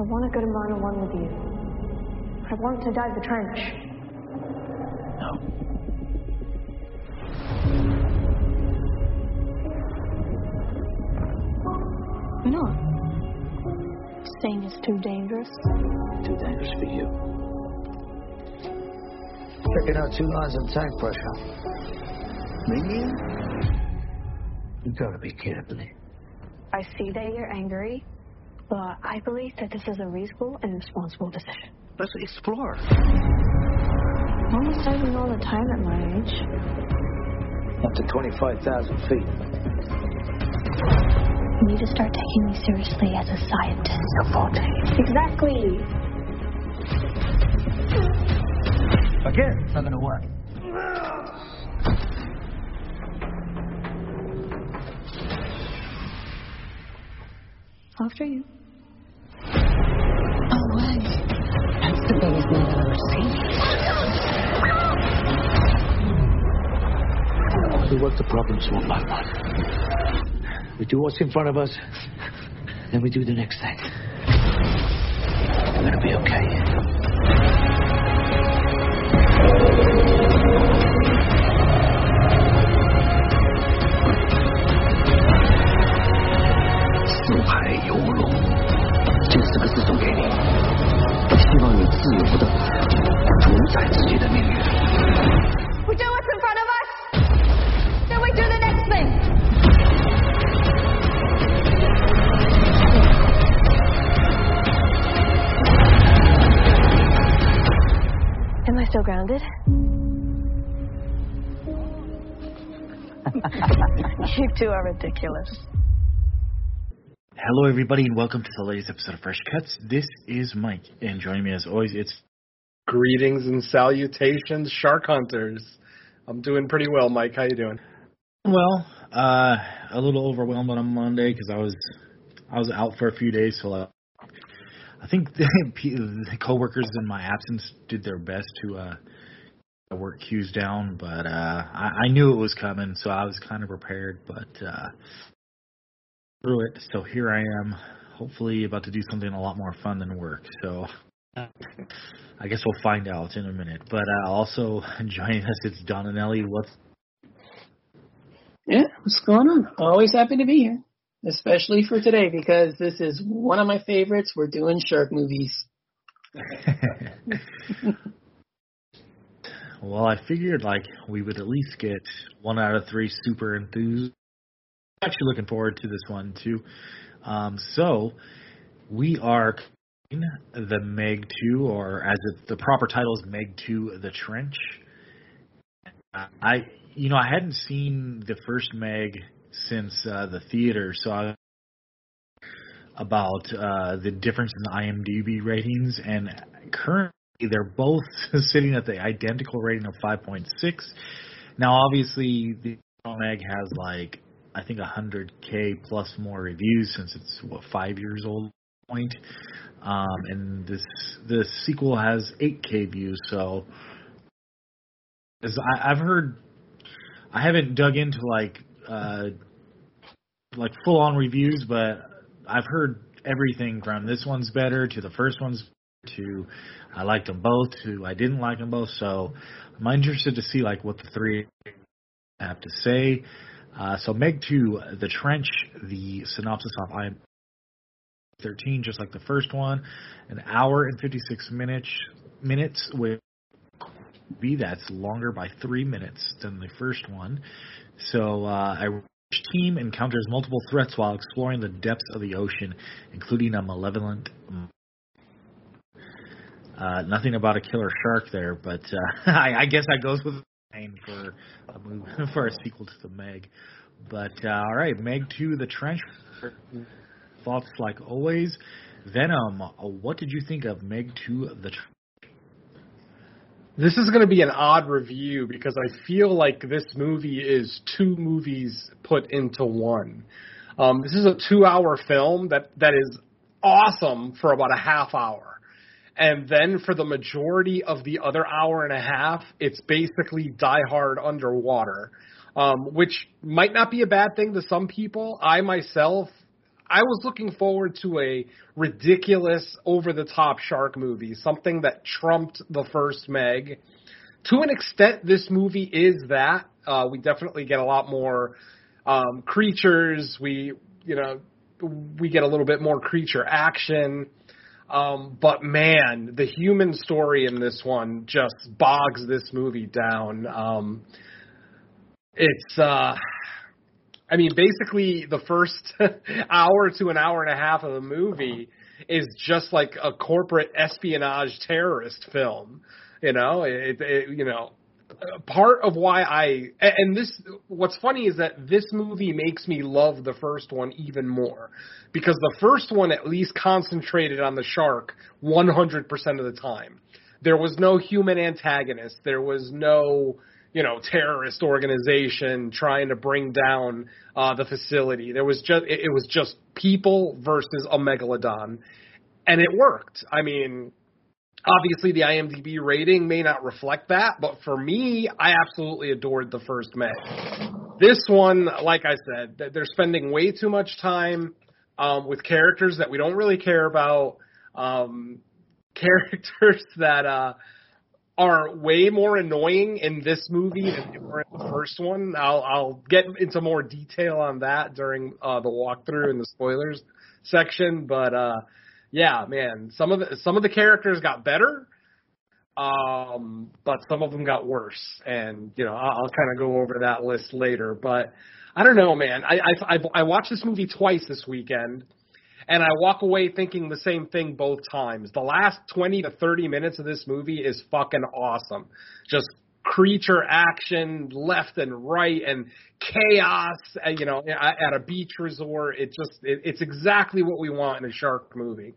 I want to go to Mana 1 with you. I want to dive the trench. No. Why not? Saying it's too dangerous. Too dangerous for you. Checking out two lines of tank pressure. Me? You gotta be kidding me. I see that you're angry, but I believe that this is a reasonable and responsible decision. Let's explore. One was diving all the time at my age. Up to 25,000 feet. You need to start taking me seriously as a scientist. A forte. Exactly. Again, it's not gonna work. After you. We work the problems one by one. We do what's in front of us, then we do the next thing. We're gonna be okay. We do what's in front of us, then we do the next thing. Am I still grounded? you two are ridiculous. Hello, everybody, and welcome to the latest episode of Fresh Cuts. This is Mike, and joining me as always, it's Greetings and salutations, shark hunters. I'm doing pretty well, Mike. How you doing? well, uh, a little overwhelmed on a Monday because I was I was out for a few days, so uh, I think the, the coworkers in my absence did their best to uh, work queues down, but uh, I, I knew it was coming, so I was kind of prepared, but uh, through it. So here I am, hopefully about to do something a lot more fun than work. So. I guess we'll find out in a minute. But uh, also joining us, it's Don and Ellie. What's Yeah, what's going on? Always happy to be here. Especially for today because this is one of my favorites. We're doing shark movies. well, I figured like we would at least get one out of three super enthused. Actually, looking forward to this one too. Um, so we are the Meg Two, or as it, the proper title is Meg Two: The Trench. I, you know, I hadn't seen the first Meg since uh, the theater, so I about uh, the difference in the IMDb ratings, and currently they're both sitting at the identical rating of 5.6. Now, obviously, the Meg has like I think 100k plus more reviews since it's what five years old point, um, and this the sequel has 8k views. So, as I, I've heard, I haven't dug into like uh, like full on reviews, but I've heard everything from this one's better to the first one's to I liked them both to I didn't like them both. So I'm interested to see like what the three have to say. Uh, so Meg 2, The Trench, the synopsis off IM 13, just like the first one, an hour and 56 minutes minutes with B that's longer by three minutes than the first one. So uh, team encounters multiple threats while exploring the depths of the ocean, including a malevolent. Uh, nothing about a killer shark there, but uh, I, I guess that goes with for a movie, for a sequel to the Meg. But uh, all right, Meg two, the trench. Thoughts like always. Venom. uh, What did you think of Meg two, the trench? This is going to be an odd review because I feel like this movie is two movies put into one. Um, this is a two-hour film that that is awesome for about a half hour, and then for the majority of the other hour and a half, it's basically Die Hard underwater, um, which might not be a bad thing to some people. I myself, I was looking forward to a ridiculous, over the top shark movie, something that trumped the first Meg. To an extent, this movie is that. Uh, we definitely get a lot more um, creatures. We, you know, we get a little bit more creature action. Um, but man, the human story in this one just bogs this movie down. Um, it's, uh, I mean, basically the first hour to an hour and a half of the movie is just like a corporate espionage terrorist film. You know, it, it you know, part of why I and this what's funny is that this movie makes me love the first one even more because the first one at least concentrated on the shark 100% of the time. There was no human antagonist. There was no you know terrorist organization trying to bring down uh, the facility. There was just it, it was just people versus a megalodon, and it worked. I mean, obviously the IMDb rating may not reflect that, but for me, I absolutely adored the first Meg. This one, like I said, they're spending way too much time um, with characters that we don't really care about, um, characters that uh, are way more annoying in this movie than they were in the first one. I'll, I'll get into more detail on that during uh, the walkthrough and the spoilers section, but uh, yeah, man, some of the some of the characters got better, um, but some of them got worse, and you know I'll, I'll kind of go over that list later. But I don't know, man. I I I watched this movie twice this weekend, and I walk away thinking the same thing both times. The last twenty to thirty minutes of this movie is fucking awesome. Just creature action left and right and chaos you know at a beach resort. It just it, it's exactly what we want in a shark movie.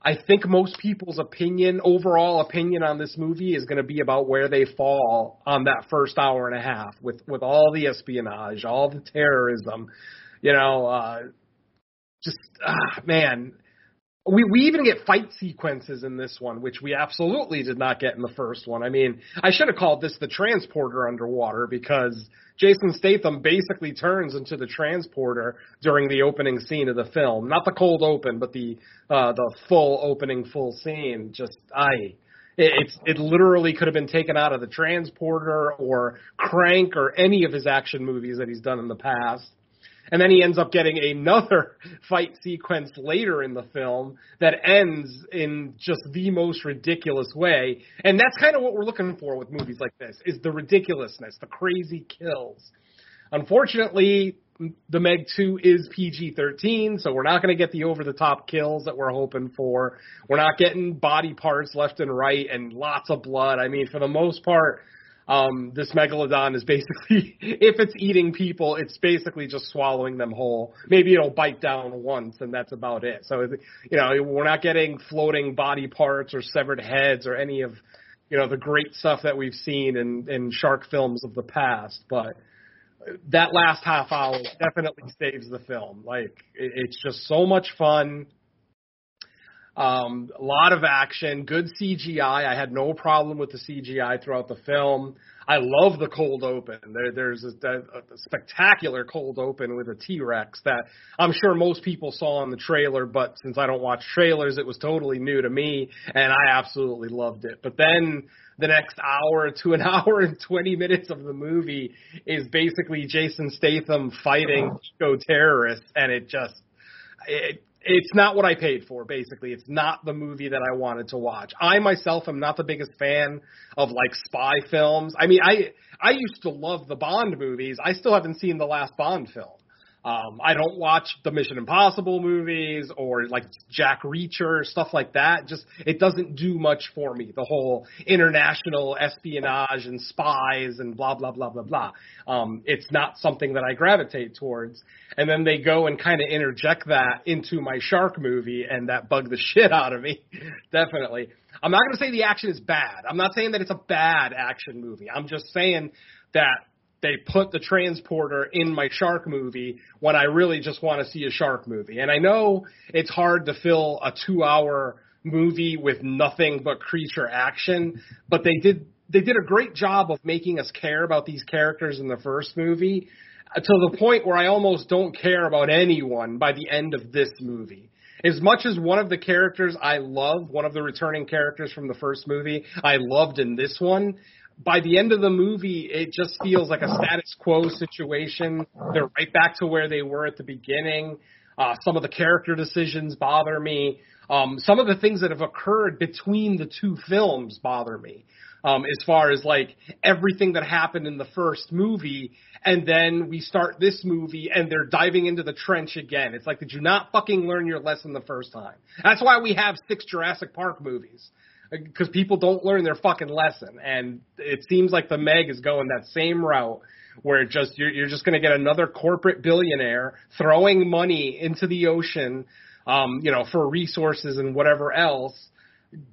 I think most people's opinion overall opinion on this movie is going to be about where they fall on that first hour and a half with with all the espionage all the terrorism you know uh just ah man we we even get fight sequences in this one, which we absolutely did not get in the first one. I mean, I should have called this the transporter underwater because Jason Statham basically turns into the transporter during the opening scene of the film. Not the cold open, but the uh the full opening full scene. Just I it, it's it literally could have been taken out of the transporter or Crank or any of his action movies that he's done in the past. And then he ends up getting another fight sequence later in the film that ends in just the most ridiculous way. And that's kind of what we're looking for with movies like this is the ridiculousness, the crazy kills. Unfortunately, the Meg 2 is PG-13, so we're not going to get the over-the-top kills that we're hoping for. We're not getting body parts left and right and lots of blood. I mean, for the most part, um, this megalodon is basically, if it's eating people, it's basically just swallowing them whole. Maybe it'll bite down once, and that's about it. So, you know, we're not getting floating body parts or severed heads or any of, you know, the great stuff that we've seen in, in shark films of the past. But that last half hour definitely saves the film. Like, it, it's just so much fun. Um, a lot of action, good CGI. I had no problem with the CGI throughout the film. I love the cold open. There, there's a, a, a spectacular cold open with a T-Rex that I'm sure most people saw in the trailer, but since I don't watch trailers, it was totally new to me, and I absolutely loved it. But then the next hour to an hour and 20 minutes of the movie is basically Jason Statham fighting eco terrorists, and it just it it's not what I paid for, basically. It's not the movie that I wanted to watch. I myself am not the biggest fan of like spy films. I mean, I I used to love the Bond movies. I still haven't seen the last Bond film. Um, I don't watch the Mission Impossible movies or like Jack Reacher stuff like that. Just it doesn't do much for me. The whole international espionage and spies and blah blah blah blah blah. Um, it's not something that I gravitate towards. And then they go and kind of interject that into my shark movie, and that bugged the shit out of me. Definitely. I'm not going to say the action is bad. I'm not saying that it's a bad action movie. I'm just saying that they put the transporter in my shark movie when I really just want to see a shark movie. And I know it's hard to fill a two hour movie with nothing but creature action, but they did they did a great job of making us care about these characters in the first movie. Uh, to the point where I almost don't care about anyone by the end of this movie. As much as one of the characters I love, one of the returning characters from the first movie, I loved in this one, by the end of the movie, it just feels like a status quo situation. They're right back to where they were at the beginning. Uh, some of the character decisions bother me. Um, some of the things that have occurred between the two films bother me. Um, as far as like everything that happened in the first movie, and then we start this movie and they're diving into the trench again. It's like, did you not fucking learn your lesson the first time? That's why we have six Jurassic Park movies because people don't learn their fucking lesson. And it seems like the Meg is going that same route where just you're, you're just going to get another corporate billionaire throwing money into the ocean, um, you know, for resources and whatever else,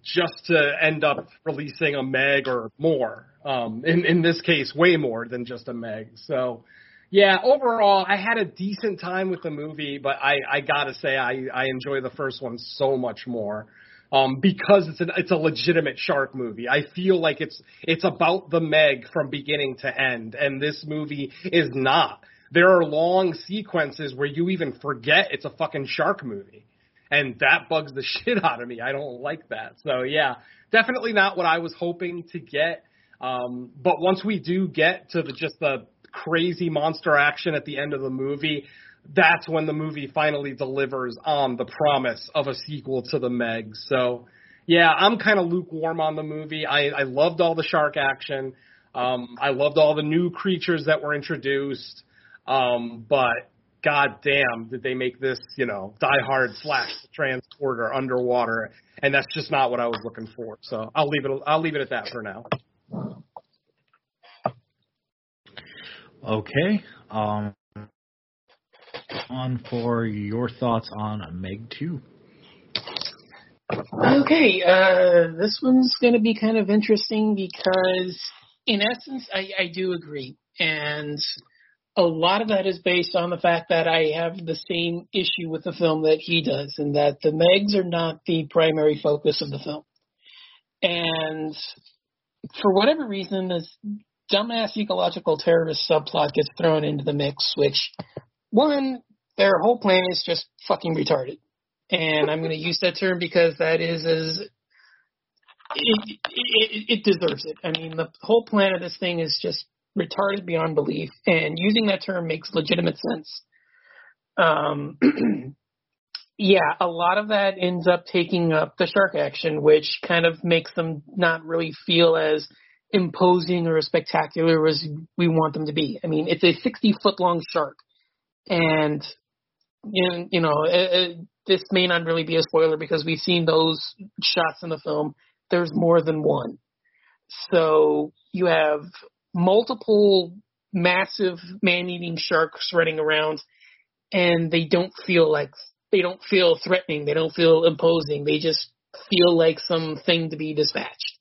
just to end up releasing a Meg or more. Um, in in this case, way more than just a Meg. So. Yeah, overall, I had a decent time with the movie, but I, I gotta say, I, I enjoy the first one so much more um, because it's an, it's a legitimate shark movie. I feel like it's it's about the Meg from beginning to end, and this movie is not. There are long sequences where you even forget it's a fucking shark movie, and that bugs the shit out of me. I don't like that. So yeah, definitely not what I was hoping to get. Um, but once we do get to the just the crazy monster action at the end of the movie, that's when the movie finally delivers on the promise of a sequel to the Meg. So, yeah, I'm kind of lukewarm on the movie. I, I loved all the shark action. Um, I loved all the new creatures that were introduced. Um, but god damn, did they make this, you know, Die Hard slash transporter underwater, and that's just not what I was looking for. So I'll leave it. I'll leave it at that for now. Okay. Um, on for your thoughts on Meg 2. Okay, uh, this one's going to be kind of interesting because, in essence, I, I do agree. And a lot of that is based on the fact that I have the same issue with the film that he does, and that the Megs are not the primary focus of the film. And for whatever reason, this dumbass ecological terrorist subplot gets thrown into the mix, which, one, their whole plan is just fucking retarded. And I'm going to use that term because that is as it, it, it deserves it. I mean, the whole plan of this thing is just retarded beyond belief, and using that term makes legitimate sense. Um, yeah, a lot of that ends up taking up the shark action, which kind of makes them not really feel as imposing or as spectacular as we want them to be. I mean, it's a 60 foot long shark, and you, know, it, it, this may not really be a spoiler because we've seen those shots in the film. There's more than one. So you have multiple massive man-eating sharks running around, and they don't feel like they don't feel threatening. They don't feel imposing. They just feel like something to be dispatched.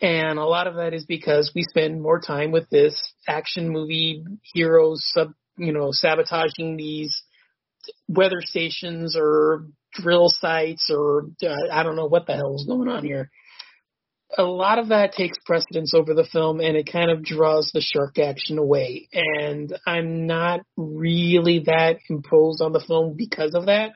And a lot of that is because we spend more time with this action movie hero sub, you know, sabotaging these weather stations or drill sites or uh, I don't know what the hell is going on here. A lot of that takes precedence over the film and it kind of draws the shark action away. And I'm not really that imposed on the film because of that.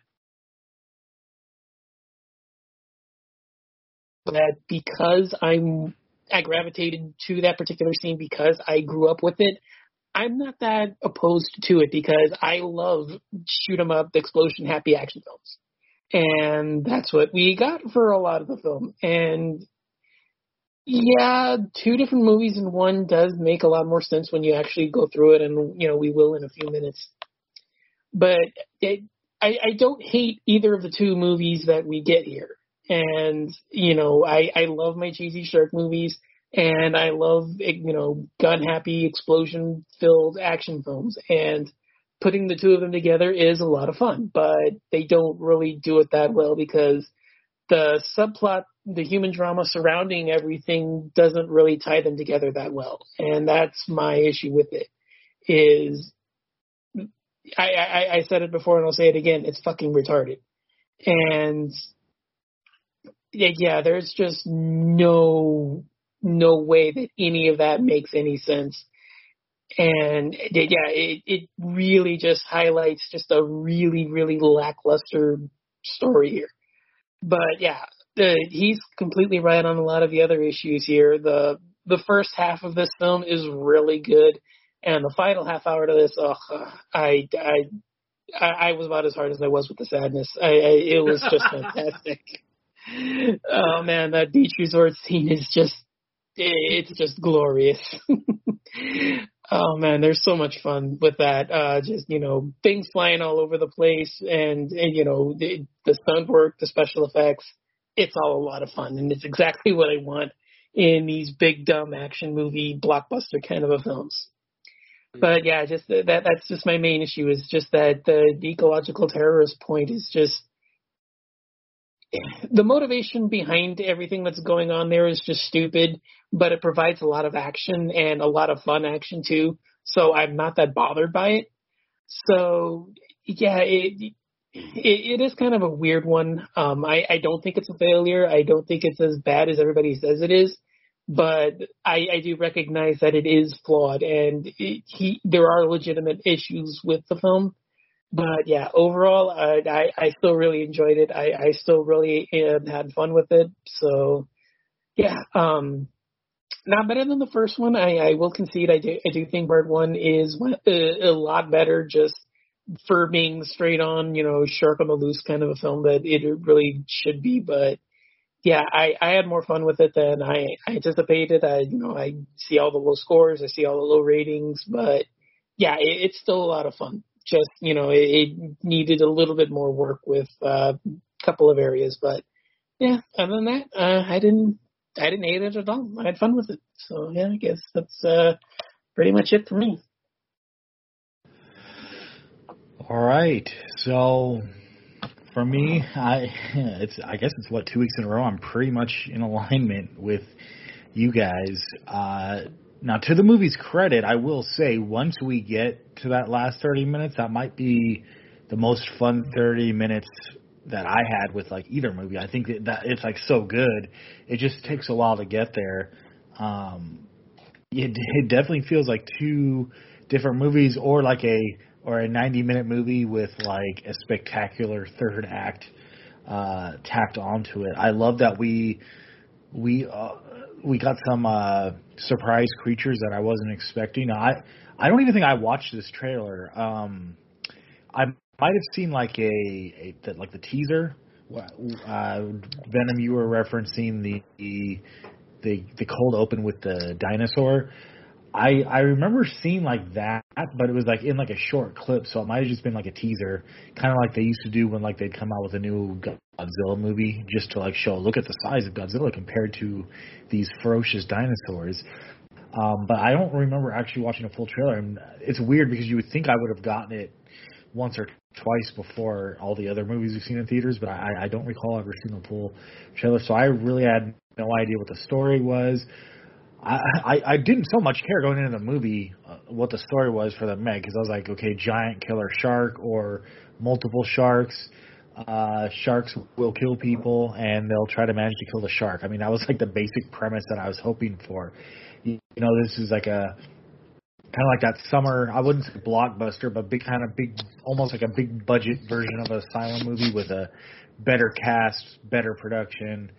That because I'm I gravitated to that particular scene because I grew up with it. I'm not that opposed to it because I love shoot 'em up, explosion, happy action films, and that's what we got for a lot of the film. And yeah, two different movies in one does make a lot more sense when you actually go through it, and you know we will in a few minutes. But it, I, I don't hate either of the two movies that we get here, and you know I I love my cheesy shark movies and I love you know gun happy explosion filled action films. And putting the two of them together is a lot of fun but they don't really do it that well because the subplot the human drama surrounding everything doesn't really tie them together that well. And that's my issue with it is I, I, I said it before and I'll say it again it's fucking retarded. And yeah, there's just no no way that any of that makes any sense. and it, yeah, it it really just highlights just a really really lackluster story here. But yeah, the, he's completely right on a lot of the other issues here. The the first half of this film is really good, and the final half hour to this, oh, I I I, was about as hard as I was with the sadness. I, I it was just fantastic. oh man, that beach resort scene is just it's just glorious. oh man, there's so much fun with that. Uh just, you know, things flying all over the place and, and you know, the, the stunt work, the special effects, it's all a lot of fun and it's exactly what I want in these big dumb action movie blockbuster kind of a films. But yeah, just that that's just my main issue is just that the ecological terrorist point is just the motivation behind everything that's going on there is just stupid, but it provides a lot of action and a lot of fun action too. So I'm not that bothered by it. So yeah, it it, it is kind of a weird one. Um, I I don't think it's a failure. I don't think it's as bad as everybody says it is, but I I do recognize that it is flawed and it, he there are legitimate issues with the film but yeah, overall, I, I, I still really enjoyed it. I, I still really uh, had fun with it. So yeah, um, not better than the first one. I, I will concede. I do, I do think part one is a, a lot better just for being straight on, you know, shark on the loose kind of a film that it really should be. But yeah, I, I had more fun with it than I, I anticipated. I, you know, I see all the low scores, I see all the low ratings, but yeah, it, it's still a lot of fun just you know it, it needed a little bit more work with uh, a couple of areas, but yeah, other than that, uh, I didn't I didn't hate it at all. I had fun with it. So yeah, I guess that's uh, pretty much it for me. All right, so for me, I it's I guess it's what two weeks in a row. I'm pretty much in alignment with you guys. Uh, now, to the movie's credit, I will say once we get to that last 30 minutes, that might be the most fun 30 minutes that I had with like either movie. I think that, that it's like so good. It just takes a while to get there. Um, it, it definitely feels like two different movies, or like a or a 90 minute movie with like a spectacular third act uh, tacked onto it. I love that we we uh, we got some uh, surprise creatures that I wasn't expecting. I I don't even think I watched this trailer. Um, I might have seen like a, a the, like the teaser. Uh, Venom, you were referencing the, the the the cold open with the dinosaur. I I remember seeing like that, but it was like in like a short clip, so it might have just been like a teaser, kind of like they used to do when like they'd come out with a new Godzilla movie, just to like show look at the size of Godzilla compared to these ferocious dinosaurs. Um, but I don't remember actually watching a full trailer, and it's weird because you would think I would have gotten it once or twice before all the other movies we've seen in theaters, but I, I don't recall ever seeing a full trailer, so I really had no idea what the story was. I, I, I didn't so much care going into the movie uh, what the story was for the Meg because I was like, okay, giant killer shark or multiple sharks. Uh, sharks will kill people and they'll try to manage to kill the shark. I mean, that was like the basic premise that I was hoping for. You, you know, this is like a kind of like that summer. I wouldn't say blockbuster, but big kind of big, almost like a big budget version of a silent movie with a better cast, better production,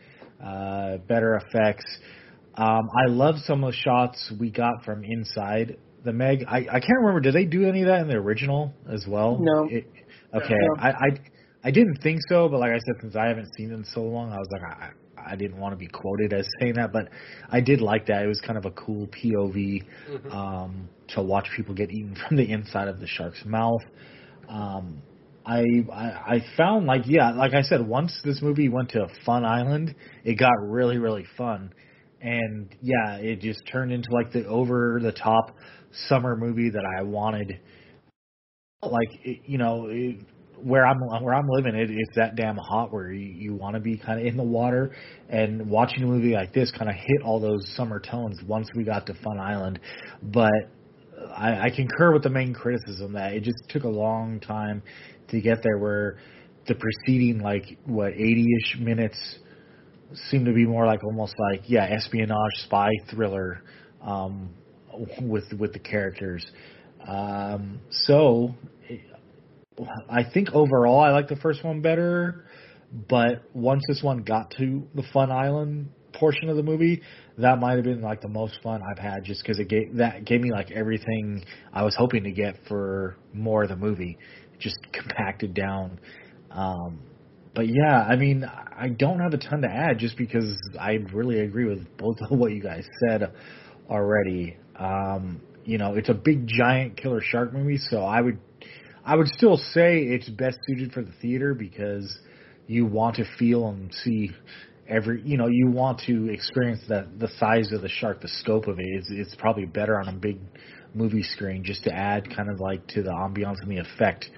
uh, better effects um, I love some of the shots we got from inside the Meg. I, I can't remember. Did they do any of that in the original as well? No. It, okay. No. I, I I didn't think so, but like I said, since I haven't seen it in so long, I was like, I, I didn't want to be quoted as saying that, but I did like that. It was kind of a cool POV mm-hmm. um, to watch people get eaten from the inside of the shark's mouth. Um, I, I I found like yeah, like I said, once this movie went to Fun Island, it got really really fun and yeah, it just turned into like the over the top summer movie that I wanted. Like it, you know, it, where I'm where I'm living, it, it's that damn hot where you, you want to be kind of in the water. And watching a movie like this kind of hit all those summer tones once we got to Fun Island. But I, I concur with the main criticism that it just took a long time to get there. Where the preceding like what 80ish minutes seem to be more like almost like yeah espionage spy thriller um with with the characters. Um, so I think overall I like the first one better, but once this one got to the Fun Island portion of the movie, that might have been like the most fun I've had, just because it gave that gave me like everything I was hoping to get for more of the movie, just compacted down. Um, but yeah, I mean, I don't have a ton to add, just because I really agree with both of what you guys said already. Um, you know, it's a big giant killer shark movie, so I would I would still say it's best suited for the theater because you want to feel and see every you know you want to experience that the size of the shark the scope of it is it's probably better on a big movie screen just to add kind of like to the ambiance and the effect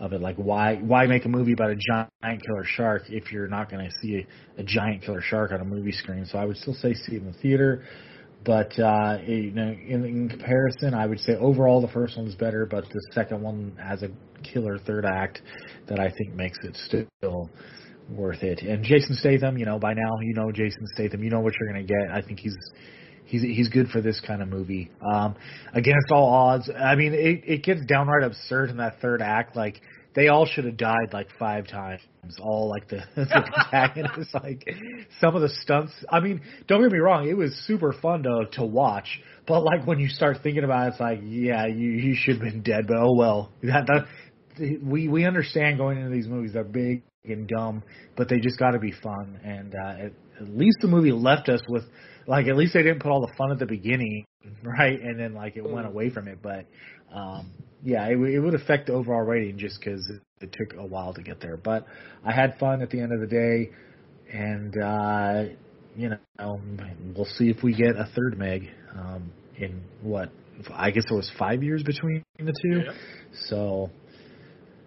of it like why why make a movie about a giant killer shark if you're not going to see a, a giant killer shark on a movie screen so i would still say see it in the theater but uh, you know, in, in comparison, I would say overall the first one's better, but the second one has a killer third act that I think makes it still worth it. And Jason Statham, you know, by now you know Jason Statham, you know what you're going to get. I think he's he's he's good for this kind of movie. Um, against all odds, I mean, it it gets downright absurd in that third act. Like they all should have died like five times. All like the, the protagonists, like some of the stunts. I mean, don't get me wrong, it was super fun to to watch. But like when you start thinking about it, it's like, yeah, you you should have been dead. But oh well. That, that we we understand going into these movies they're big and dumb, but they just got to be fun. And uh, at, at least the movie left us with like at least they didn't put all the fun at the beginning, right? And then like it went away from it. But um, yeah, it, it would affect the overall rating just because it, it took a while to get there. But I had fun at the end of the day, and uh, you know we'll see if we get a third Meg um, in what I guess it was five years between the two. Yeah. So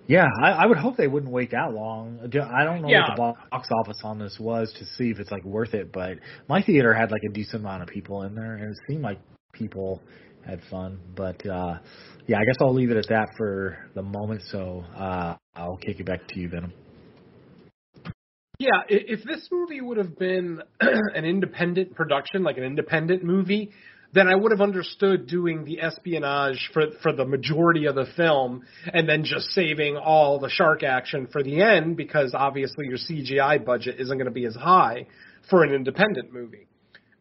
yeah, I, I would hope they wouldn't wait that long. I don't know Yeah. what the box office on this was to see if it's like worth it, but my theater had like a decent amount of people in there, and it seemed like people had fun. But uh yeah, I guess I'll leave it at that for the moment. So uh I'll kick it back to you, Venom. Yeah, i- if this movie would have been an independent production, like an independent movie, then I would have understood doing the espionage for for the majority of the film and then just saving all the shark action for the end because obviously your CGI budget isn't going to be as high for an independent movie.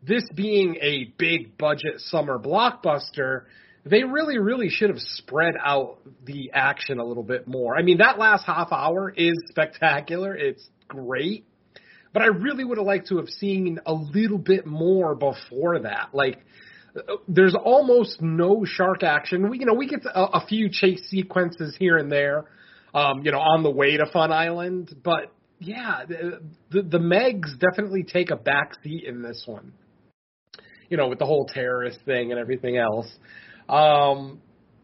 This being a big budget summer blockbuster, they really, really should have spread out the action a little bit more. I mean, that last half hour is spectacular. It's great. But I really would have liked to have seen a little bit more before that. Like, there's almost no shark action. We, you know, we get a, a few chase sequences here and there, um, you know, on the way to Fun Island. But yeah, the, the, the Megs definitely take a back seat in this one. You know, with the whole terrorist thing and everything else. Um,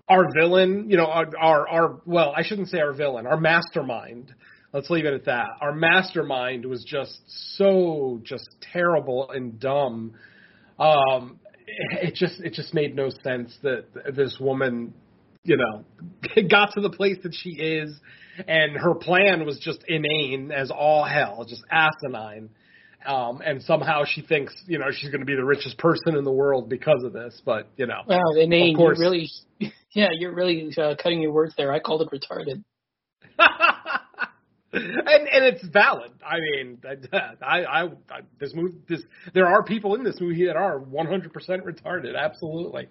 our villain, you know, our, our, our, well, I shouldn't say our villain, our mastermind. Let's leave it at that. Our mastermind was just so just terrible and dumb. Um, it, just it just made no sense that this woman, you know, got to the place that she is, and her plan was just inane as all hell, just asinine. Um, and somehow she thinks, you know, she's going to be the richest person in the world because of this. But you know, Wow, inane. Of course. You're really, yeah, you're really uh, cutting your words there. I called it retarded. And and it's valid. I mean, I, I, I this movie, this there are people in this movie that are 100% retarded, absolutely.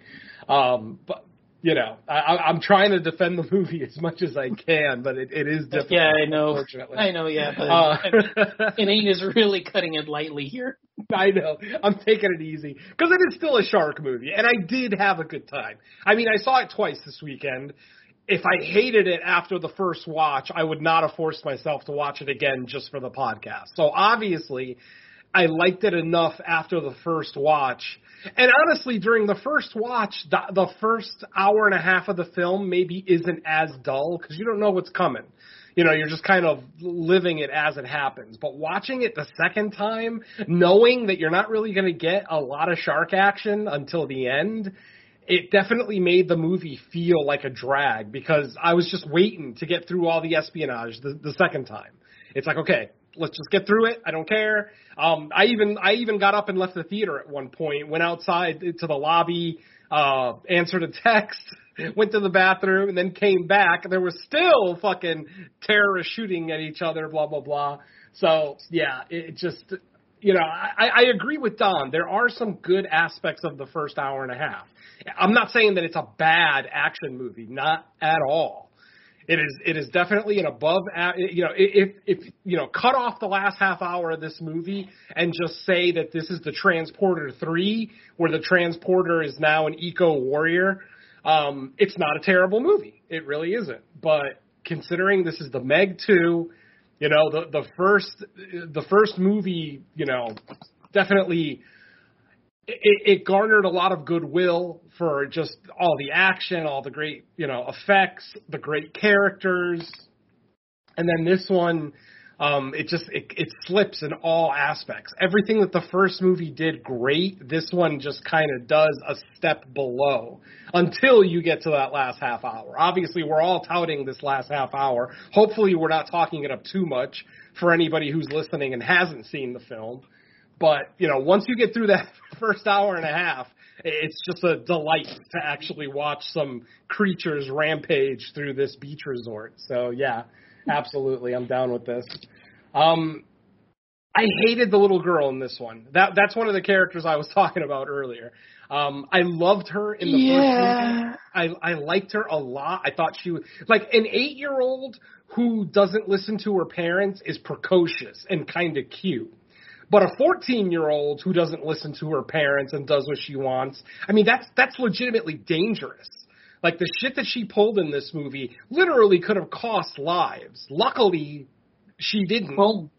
Um, but you know, I, I'm trying to defend the movie as much as I can, but it, it is difficult. yeah, I know. Unfortunately, I know, yeah, but Uh, inane is really cutting it lightly here. I know. I'm taking it easy because it is still a shark movie, and I did have a good time. I mean, I saw it twice this weekend. If I hated it after the first watch, I would not have forced myself to watch it again just for the podcast. So obviously, I liked it enough after the first watch. And honestly, during the first watch, the, the first hour and a half of the film maybe isn't as dull because you don't know what's coming. You know, you're just kind of living it as it happens. But watching it the second time, knowing that you're not really going to get a lot of shark action until the end, it definitely made the movie feel like a drag because I was just waiting to get through all the espionage the, the second time. It's like, okay, let's just get through it. I don't care. Um, I even I even got up and left the theater at one point. Went outside to the lobby, uh, answered a text, went to the bathroom, and then came back. There was still fucking terrorists shooting at each other. Blah blah blah. So yeah, it just you know I, I agree with Don. There are some good aspects of the first hour and a half. I'm not saying that it's a bad action movie, not at all. It is it is definitely an above you know if if you know cut off the last half hour of this movie and just say that this is the Transporter 3 where the transporter is now an eco warrior um it's not a terrible movie it really isn't but considering this is the Meg 2 you know the the first the first movie you know definitely it, it garnered a lot of goodwill for just all the action, all the great, you know, effects, the great characters. And then this one, um, it just it, it slips in all aspects. Everything that the first movie did great, this one just kind of does a step below until you get to that last half hour. Obviously, we're all touting this last half hour. Hopefully, we're not talking it up too much for anybody who's listening and hasn't seen the film. But you know, once you get through that first hour and a half, it's just a delight to actually watch some creatures rampage through this beach resort. So yeah, absolutely, I'm down with this. Um, I hated the little girl in this one. That that's one of the characters I was talking about earlier. Um, I loved her in the Yeah. first movie. I I liked her a lot. I thought she was like an eight year old who doesn't listen to her parents is precocious and kind of cute. But a 14 year old who doesn't listen to her parents and does what she wants, I mean, that's that's legitimately dangerous. Like the shit that she pulled in this movie literally could have cost lives. Luckily, she didn't. Well,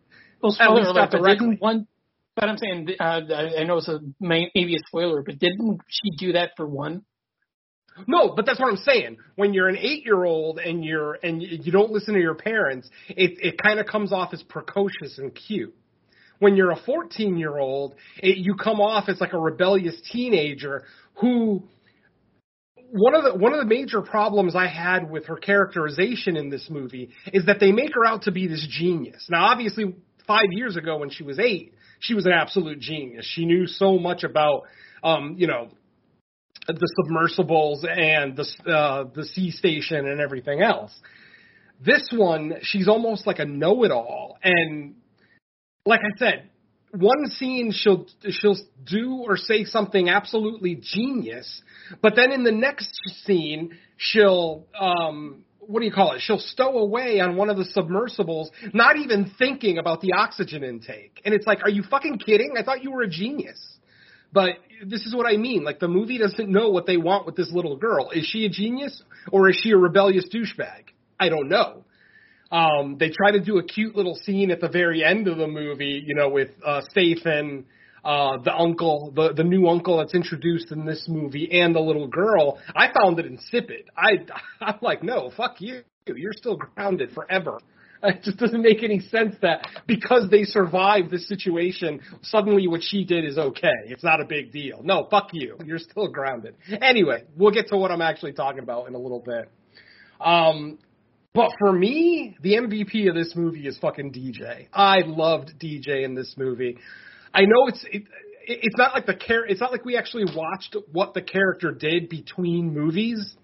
well, spoiler alert, but didn't one? But I'm saying, uh, I know it's a may- maybe a spoiler, but didn't she do that for one? No, but that's what I'm saying. When you're an eight year old and you're and you you don't listen to your parents, it it kind of comes off as precocious and cute. When you're a 14 year old, it, you come off as like a rebellious teenager who one of the one of the major problems I had with her characterization in this movie is that they make her out to be this genius. Now, obviously, five years ago when she was eight, she was an absolute genius. She knew so much about, um, you know, the submersibles and the uh, the sea station and everything else. This one, she's almost like a know-it-all, and like I said, one scene she'll she'll do or say something absolutely genius, but then in the next scene she'll um what do you call it? She'll stow away on one of the submersibles, not even thinking about the oxygen intake. And it's like, are you fucking kidding? I thought you were a genius. But this is what I mean. Like the movie doesn't know what they want with this little girl. Is she a genius or is she a rebellious douchebag? I don't know. Um, they try to do a cute little scene at the very end of the movie, you know, with uh, Statham, uh, the uncle, the the new uncle that's introduced in this movie, and the little girl. I found it insipid. I I'm like, no, fuck you. You're still grounded forever. It just doesn't make any sense that because they survived this situation, suddenly what she did is okay. It's not a big deal. No, fuck you. You're still grounded. Anyway, we'll get to what I'm actually talking about in a little bit. Um, but for me, the MVP of this movie is fucking DJ. I loved DJ in this movie. I know it's it, it's not like the char- it's not like we actually watched what the character did between movies.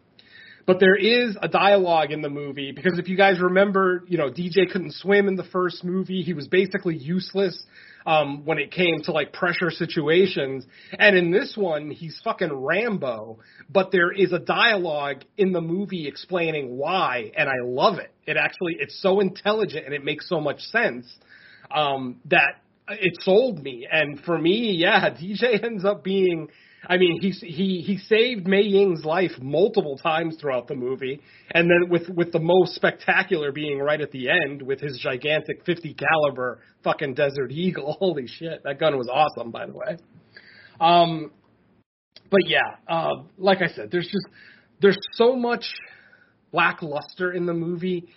But there is a dialogue in the movie because if you guys remember, you know, DJ couldn't swim in the first movie. He was basically useless um, when it came to like pressure situations. And in this one, he's fucking Rambo. But there is a dialogue in the movie explaining why, and I love it. It actually it's so intelligent and it makes so much sense um, that it sold me. And for me, yeah, DJ ends up being. I mean, he he he saved Mei Ying's life multiple times throughout the movie, and then with with the most spectacular being right at the end with his gigantic 50 caliber fucking Desert Eagle. Holy shit, that gun was awesome, by the way. Um, but yeah, uh, like I said, there's just there's so much lackluster in the movie.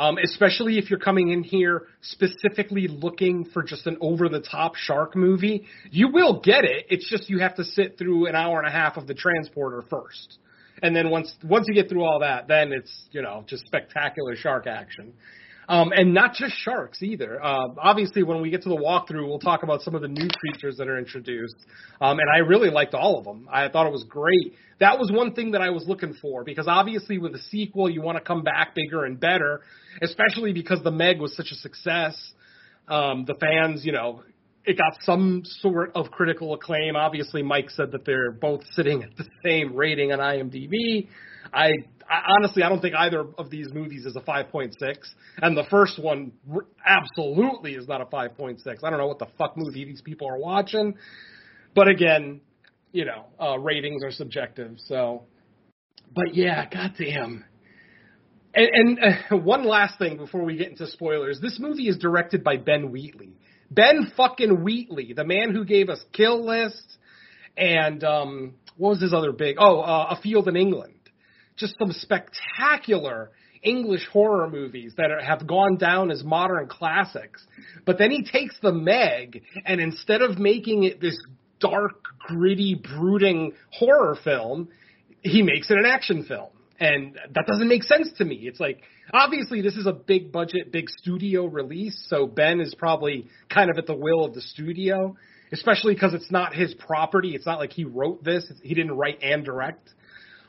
Um, especially if you're coming in here specifically looking for just an over the top shark movie, you will get it. It's just you have to sit through an hour and a half of the transporter first. And then once once you get through all that, then it's, you know, just spectacular shark action. Um, and not just sharks either. Uh, obviously, when we get to the walkthrough, we'll talk about some of the new creatures that are introduced. Um, and I really liked all of them. I thought it was great. That was one thing that I was looking for because obviously with a sequel, you want to come back bigger and better, especially because the Meg was such a success. Um, the fans, you know, it got some sort of critical acclaim. Obviously, Mike said that they're both sitting at the same rating on IMDb. I, I honestly, I don't think either of these movies is a 5.6, and the first one absolutely is not a 5.6. I don't know what the fuck movie these people are watching, but again, you know, uh, ratings are subjective. So, but yeah, goddamn. And, and uh, one last thing before we get into spoilers, this movie is directed by Ben Wheatley. Ben fucking Wheatley, the man who gave us Kill List and um, what was his other big? Oh, uh, A Field in England. Just some spectacular English horror movies that are, have gone down as modern classics. But then he takes the Meg and instead of making it this dark, gritty, brooding horror film, he makes it an action film. And that doesn't make sense to me. It's like, obviously, this is a big budget, big studio release, so Ben is probably kind of at the will of the studio, especially because it's not his property. It's not like he wrote this, he didn't write and direct.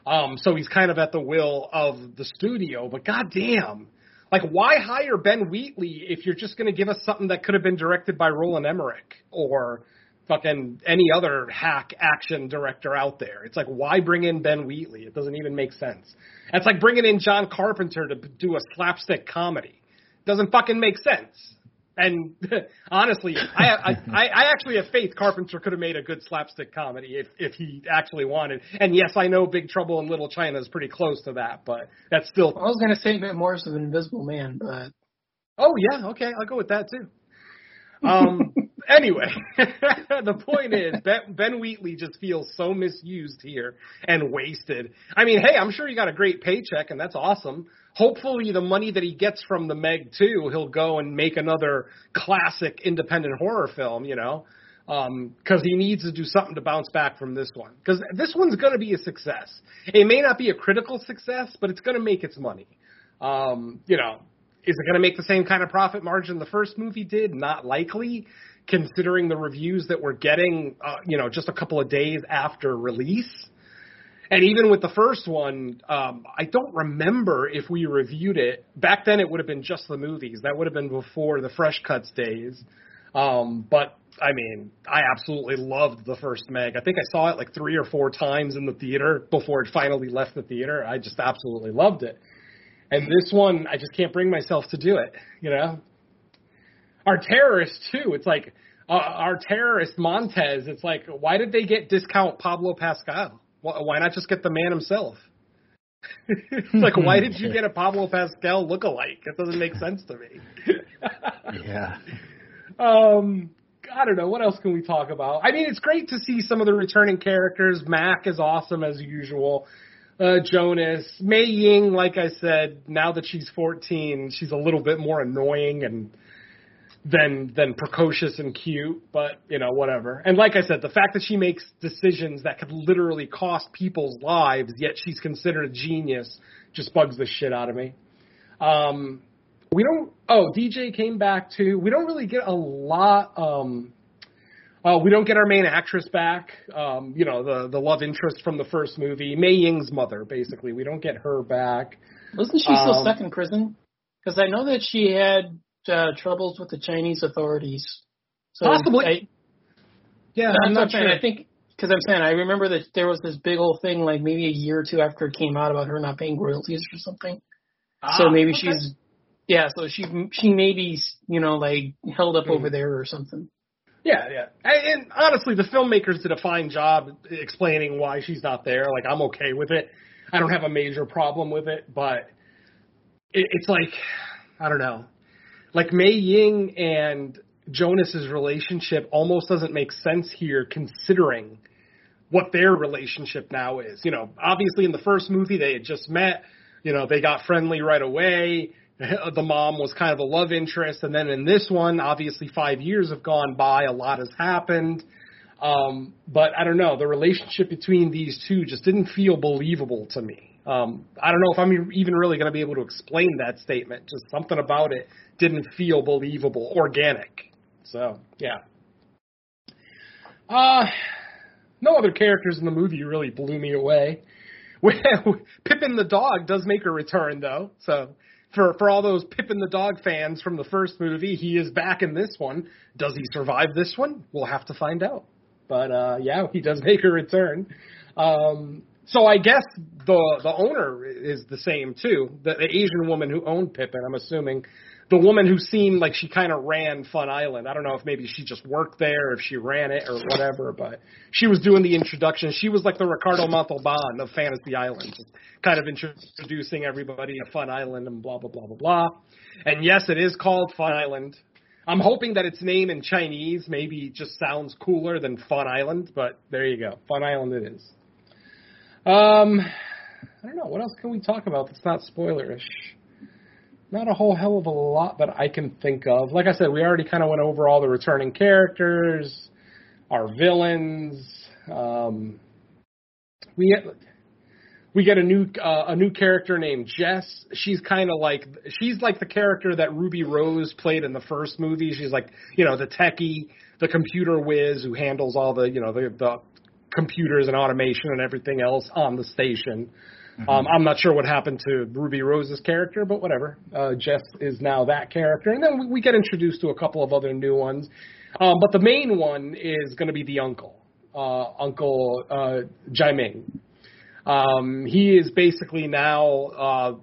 Um, so he's kind of at the will of the studio, but goddamn. Like, why hire Ben Wheatley if you're just going to give us something that could have been directed by Roland Emmerich or fucking any other hack action director out there. It's like, why bring in Ben Wheatley? It doesn't even make sense. It's like bringing in John Carpenter to do a slapstick comedy. Doesn't fucking make sense. And honestly, I, I I actually have faith Carpenter could have made a good slapstick comedy if if he actually wanted. And yes, I know Big Trouble in Little China is pretty close to that, but that's still. I was gonna say Memoirs of an Invisible Man, but Oh yeah, okay, I'll go with that too. Um, anyway, the point is ben, ben Wheatley just feels so misused here and wasted. I mean, hey, I'm sure he got a great paycheck and that's awesome. Hopefully, the money that he gets from the Meg too, he'll go and make another classic independent horror film. You know, because um, he needs to do something to bounce back from this one. Because this one's going to be a success. It may not be a critical success, but it's going to make its money. Um, you know, is it going to make the same kind of profit margin the first movie did? Not likely, considering the reviews that we're getting, uh, you know, just a couple of days after release. And even with the first one, um, I don't remember if we reviewed it. Back then, it would have been just the movies. That would have been before the Fresh Cuts days. Um, but I mean, I absolutely loved the first Meg. I think I saw it like three or four times in the theater before it finally left the theater. I just absolutely loved it. And this one, I just can't bring myself to do it. You know, our terrorists too. It's like uh, our terrorist Montes. It's like, why did they get discount Pablo Pascal? Why not just get the man himself? it's like, why did you get a Pablo Pascal look-alike? It doesn't make sense to me. yeah. Um, I don't know. What else can we talk about? I mean, it's great to see some of the returning characters. Mac is awesome as usual. Uh, Jonas, Mei Ying, like I said, now that she's 14, she's a little bit more annoying and than than precocious and cute, but you know whatever. And like I said, the fact that she makes decisions that could literally cost people's lives, yet she's considered a genius, just bugs the shit out of me. Um, we don't. Oh, DJ came back too. We don't really get a lot. Um, uh, we don't get our main actress back. Um, you know, the the love interest from the first movie, Mei Ying's mother, basically. We don't get her back. Wasn't she still um, stuck in prison? Because I know that she had uh, troubles with the Chinese authorities. So Possibly. I, yeah, I'm not sure. I think because I'm saying I remember that there was this big old thing like maybe a year or two after it came out about her not paying royalties or something. Ah, so maybe okay. she's yeah. So she she maybe you know like held up Mm. over there or something. Yeah, yeah. And, and honestly, the filmmakers did a fine job explaining why she's not there. Like, I'm okay with it. I don't have a major problem with it, but it, it's like, I don't know. Like Mei Ying and Jonas's relationship almost doesn't make sense here, considering what their relationship now is. You know, obviously in the first movie they had just met. You know, they got friendly right away. The mom was kind of a love interest, and then in this one, obviously five years have gone by. A lot has happened. Um, but I don't know. The relationship between these two just didn't feel believable to me. Um, I don't know if I'm even really going to be able to explain that statement. Just something about it didn't feel believable, organic. So yeah. Uh, no other characters in the movie really blew me away. Pippin the dog does make a return though, so for for all those Pippin the dog fans from the first movie, he is back in this one. Does he survive this one? We'll have to find out. But uh, yeah, he does make a return. Um, so I guess the the owner is the same too. The, the Asian woman who owned Pippin, I'm assuming, the woman who seemed like she kind of ran Fun Island. I don't know if maybe she just worked there, if she ran it or whatever, but she was doing the introduction. She was like the Ricardo Montalban of Fantasy Island, just kind of introducing everybody to Fun Island and blah blah blah blah blah. And yes, it is called Fun Island. I'm hoping that its name in Chinese maybe just sounds cooler than Fun Island, but there you go. Fun Island it is. Um, I don't know. What else can we talk about that's not spoilerish? Not a whole hell of a lot that I can think of. Like I said, we already kind of went over all the returning characters, our villains. Um, we get we get a new uh, a new character named Jess. She's kind of like she's like the character that Ruby Rose played in the first movie. She's like you know the techie, the computer whiz who handles all the you know the, the computers and automation and everything else on the station. Mm-hmm. Um, I'm not sure what happened to Ruby Rose's character, but whatever. Uh, Jess is now that character, and then we, we get introduced to a couple of other new ones. Um, but the main one is going to be the uncle, uh, Uncle uh, Jiaming. Um, he is basically now. Uh,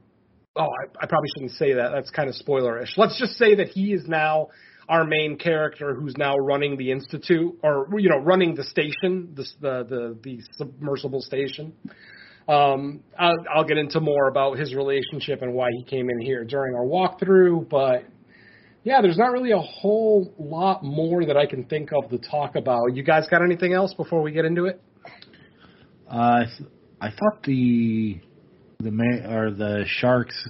oh, I, I probably shouldn't say that. That's kind of spoilerish. Let's just say that he is now our main character who's now running the institute or you know running the station the the the, the submersible station um, I'll, I'll get into more about his relationship and why he came in here during our walkthrough, but yeah, there's not really a whole lot more that I can think of to talk about. You guys got anything else before we get into it? Uh, I thought the the or the sharks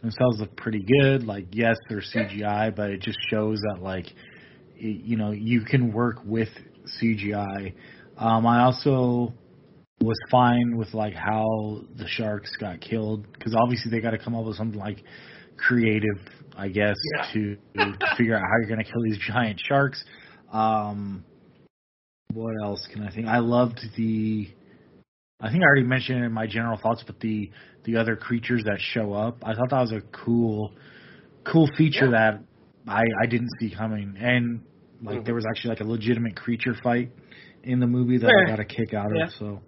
themselves look pretty good. Like, yes, they're CGI, but it just shows that like, you know, you can work with CGI. Um, I also was fine with like how the sharks got killed because obviously they got to come up with something like creative, I guess, yeah. to to figure out how you're going to kill these giant sharks. Um, what else can I think? I loved the. I think I already mentioned in my general thoughts, but the the other creatures that show up, I thought that was a cool, cool feature yeah. that I I didn't see coming, and like mm-hmm. there was actually like a legitimate creature fight in the movie that yeah. I got a kick out of. So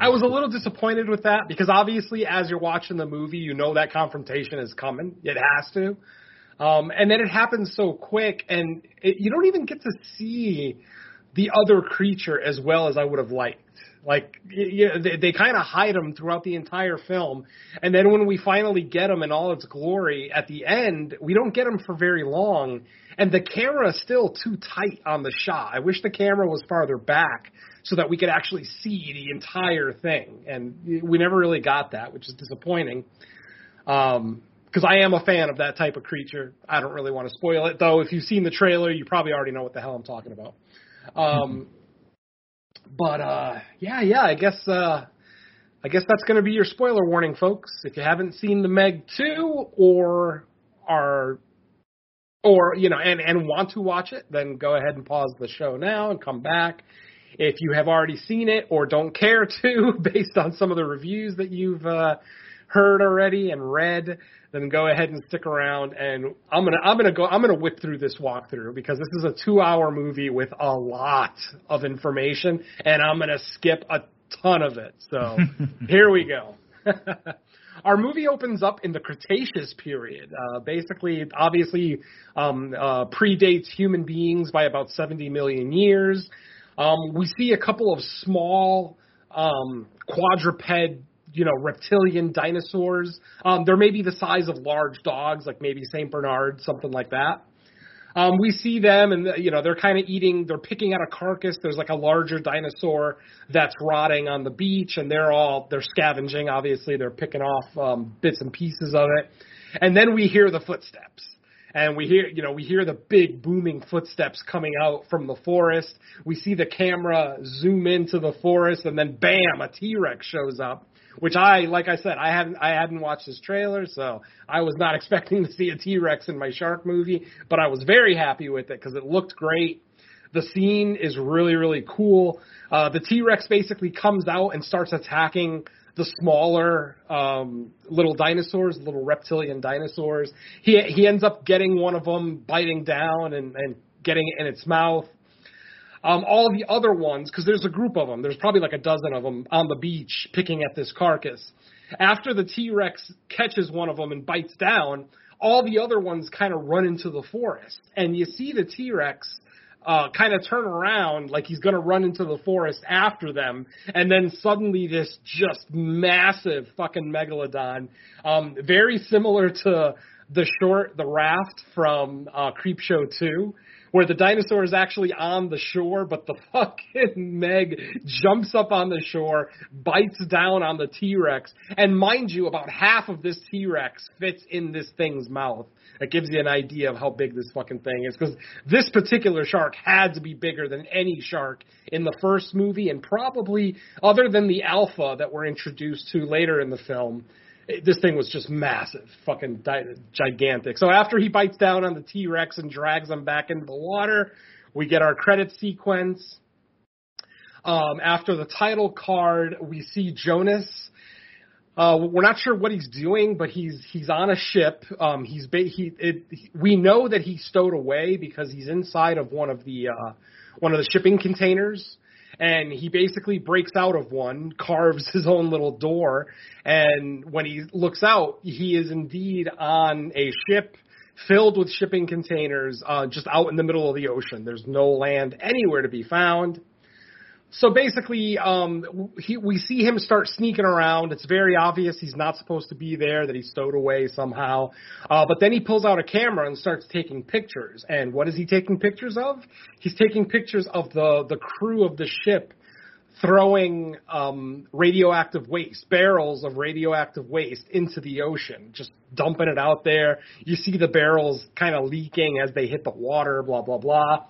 I was a little disappointed with that because obviously, as you're watching the movie, you know that confrontation is coming. It has to. Um, and then it happens so quick, and it, you don't even get to see the other creature as well as I would have liked. Like you know, they, they kind of hide them throughout the entire film, and then when we finally get them in all its glory at the end, we don't get them for very long, and the camera is still too tight on the shot. I wish the camera was farther back so that we could actually see the entire thing. And we never really got that, which is disappointing. Um, because I am a fan of that type of creature. I don't really want to spoil it, though. If you've seen the trailer, you probably already know what the hell I'm talking about. Um, but uh, yeah, yeah, I guess uh, I guess that's going to be your spoiler warning, folks. If you haven't seen the Meg two or are or you know and and want to watch it, then go ahead and pause the show now and come back. If you have already seen it or don't care to, based on some of the reviews that you've uh, heard already and read, then go ahead and stick around. And I'm gonna I'm gonna go I'm gonna whip through this walkthrough because this is a two hour movie with a lot of information, and I'm gonna skip a ton of it. So here we go. Our movie opens up in the Cretaceous period. Uh, basically, obviously, um, uh, predates human beings by about 70 million years. Um, we see a couple of small um, quadruped, you know, reptilian dinosaurs. Um, they're maybe the size of large dogs, like maybe Saint Bernard, something like that. Um, we see them, and you know they're kind of eating. They're picking out a carcass. There's like a larger dinosaur that's rotting on the beach, and they're all they're scavenging. Obviously, they're picking off um, bits and pieces of it. And then we hear the footsteps and we hear you know we hear the big booming footsteps coming out from the forest we see the camera zoom into the forest and then bam a t-rex shows up which I, like I said, I hadn't I hadn't watched this trailer, so I was not expecting to see a T Rex in my shark movie, but I was very happy with it because it looked great. The scene is really really cool. Uh, the T Rex basically comes out and starts attacking the smaller um, little dinosaurs, little reptilian dinosaurs. He he ends up getting one of them, biting down and and getting it in its mouth. Um, all the other ones, because there's a group of them, there's probably like a dozen of them on the beach picking at this carcass. After the T Rex catches one of them and bites down, all the other ones kind of run into the forest. And you see the T Rex uh, kind of turn around like he's going to run into the forest after them. And then suddenly this just massive fucking megalodon, um, very similar to the short, the raft from uh, Creepshow 2 where the dinosaur is actually on the shore, but the fucking Meg jumps up on the shore, bites down on the T Rex, and mind you, about half of this T Rex fits in this thing's mouth. That gives you an idea of how big this fucking thing is, because this particular shark had to be bigger than any shark in the first movie, and probably other than the alpha that we're introduced to later in the film this thing was just massive, fucking gigantic. So after he bites down on the T Rex and drags him back into the water, we get our credit sequence. Um, after the title card, we see Jonas. Uh, we're not sure what he's doing, but he's he's on a ship. Um, he's ba- he, it, he we know that he's stowed away because he's inside of one of the uh, one of the shipping containers and he basically breaks out of one, carves his own little door, and when he looks out, he is indeed on a ship filled with shipping containers, uh, just out in the middle of the ocean. There's no land anywhere to be found. So basically, um, he, we see him start sneaking around. It's very obvious he's not supposed to be there, that he's stowed away somehow. Uh, but then he pulls out a camera and starts taking pictures. And what is he taking pictures of? He's taking pictures of the, the crew of the ship throwing um, radioactive waste, barrels of radioactive waste into the ocean, just dumping it out there. You see the barrels kind of leaking as they hit the water, blah, blah, blah.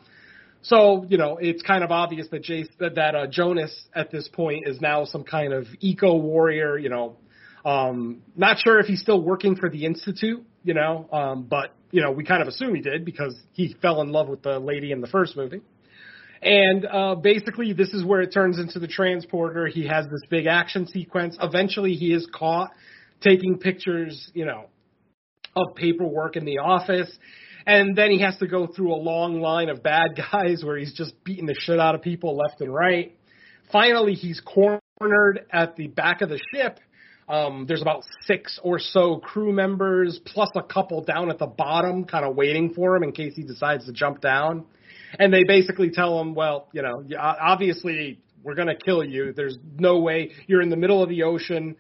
So you know, it's kind of obvious that Jace, that, that uh, Jonas at this point is now some kind of eco warrior. You know, um, not sure if he's still working for the institute. You know, um, but you know, we kind of assume he did because he fell in love with the lady in the first movie. And uh, basically, this is where it turns into the transporter. He has this big action sequence. Eventually, he is caught taking pictures, you know, of paperwork in the office. And then he has to go through a long line of bad guys where he's just beating the shit out of people left and right. Finally, he's cornered at the back of the ship. Um, there's about six or so crew members, plus a couple down at the bottom, kind of waiting for him in case he decides to jump down. And they basically tell him, well, you know, obviously we're going to kill you. There's no way. You're in the middle of the ocean.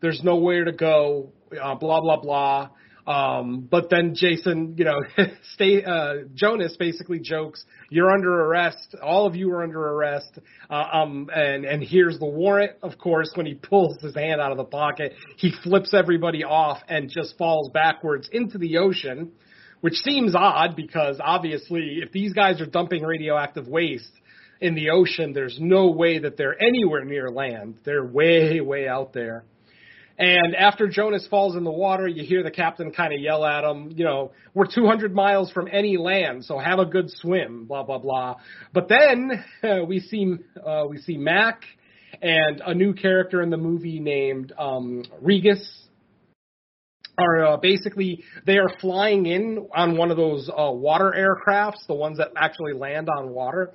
There's nowhere to go. Uh, blah blah blah. Um, but then Jason, you know, stay, uh, Jonas basically jokes, you're under arrest. All of you are under arrest. Uh, um, and, and here's the warrant. Of course, when he pulls his hand out of the pocket, he flips everybody off and just falls backwards into the ocean, which seems odd because obviously if these guys are dumping radioactive waste in the ocean, there's no way that they're anywhere near land. They're way, way out there. And after Jonas falls in the water, you hear the captain kind of yell at him, you know, we're 200 miles from any land, so have a good swim, blah blah blah. But then uh, we see uh, we see Mac and a new character in the movie named um, Regis. Are uh, basically they are flying in on one of those uh, water aircrafts, the ones that actually land on water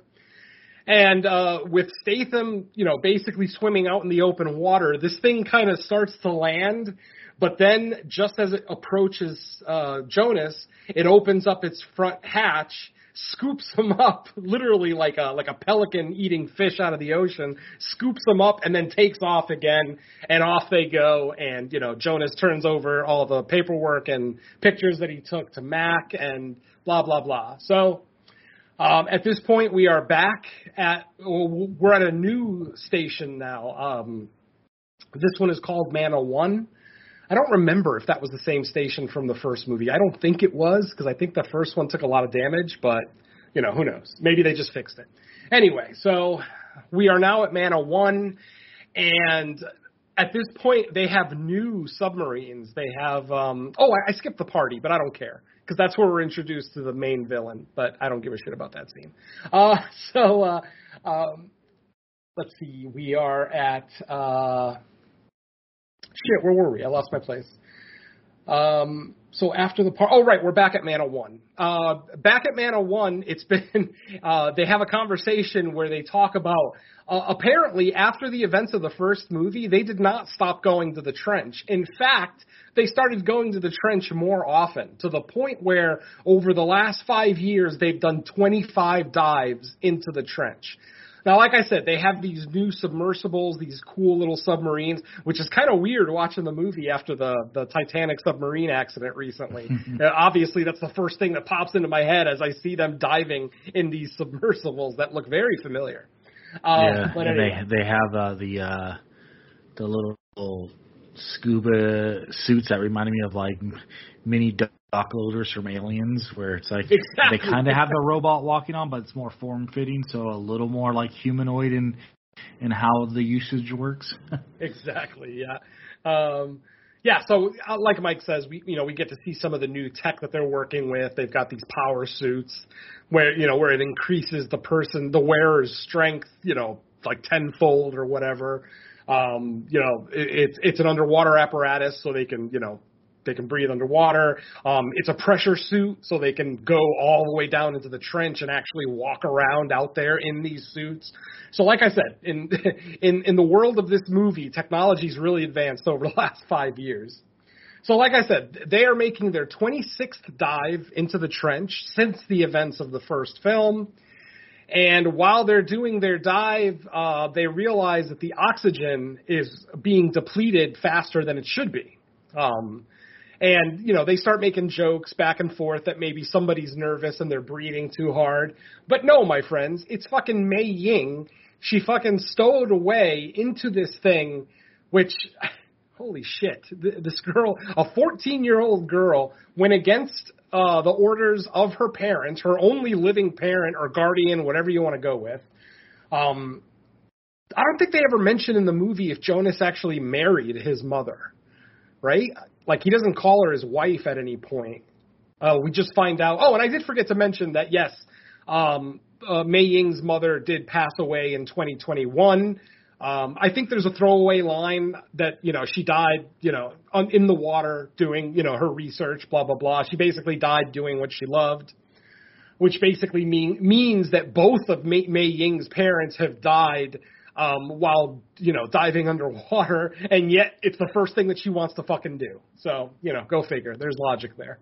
and uh, with Statham, you know, basically swimming out in the open water, this thing kind of starts to land. But then, just as it approaches uh, Jonas, it opens up its front hatch, scoops him up, literally like a like a pelican eating fish out of the ocean, scoops him up, and then takes off again, and off they go. And you know, Jonas turns over all the paperwork and pictures that he took to Mac, and blah blah blah. So um, at this point, we are back at we're at a new station now. Um, this one is called Mana One. I don't remember if that was the same station from the first movie. I don't think it was because I think the first one took a lot of damage, but you know who knows? Maybe they just fixed it. Anyway, so we are now at Mana One, and at this point they have new submarines. They have um oh I, I skipped the party, but I don't care because that's where we're introduced to the main villain. But I don't give a shit about that scene. Uh, so uh, um, let's see, we are at uh, shit. Where were we? I lost my place. Um, so after the part, oh right, we're back at Mana One. Uh, back at Mana One, it's been uh, they have a conversation where they talk about uh, apparently after the events of the first movie, they did not stop going to the trench. In fact, they started going to the trench more often to the point where over the last five years they've done 25 dives into the trench. Now, like I said, they have these new submersibles, these cool little submarines, which is kind of weird watching the movie after the the Titanic submarine accident recently. uh, obviously, that's the first thing that pops into my head as I see them diving in these submersibles that look very familiar. Uh, yeah, anyway. they they have uh, the uh, the little scuba suits that reminded me of like mini dock loaders from Aliens, where it's like Exactly. they kind of have the robot walking on, but it's more form fitting, so a little more like humanoid in in how the usage works. exactly. Yeah. Um, yeah. So, uh, like Mike says, we you know we get to see some of the new tech that they're working with. They've got these power suits where you know where it increases the person, the wearer's strength, you know, like tenfold or whatever. Um, you know, it, it's it's an underwater apparatus, so they can you know they can breathe underwater. Um, it's a pressure suit, so they can go all the way down into the trench and actually walk around out there in these suits. So, like I said, in in in the world of this movie, technology's really advanced over the last five years. So, like I said, they are making their 26th dive into the trench since the events of the first film. And while they're doing their dive, uh, they realize that the oxygen is being depleted faster than it should be. Um, and you know they start making jokes back and forth that maybe somebody's nervous and they're breathing too hard. But no, my friends, it's fucking Mei Ying. She fucking stowed away into this thing, which holy shit, th- this girl, a 14 year old girl, went against uh, the orders of her parents, her only living parent or guardian, whatever you want to go with. Um, I don't think they ever mention in the movie if Jonas actually married his mother, right? Like he doesn't call her his wife at any point. Uh, we just find out. Oh, and I did forget to mention that yes, um, uh, Mei Ying's mother did pass away in 2021. Um, I think there's a throwaway line that you know she died, you know, on, in the water doing you know her research, blah blah blah. She basically died doing what she loved, which basically mean, means that both of Mei, Mei Ying's parents have died um, while you know diving underwater, and yet it's the first thing that she wants to fucking do. So you know, go figure. There's logic there.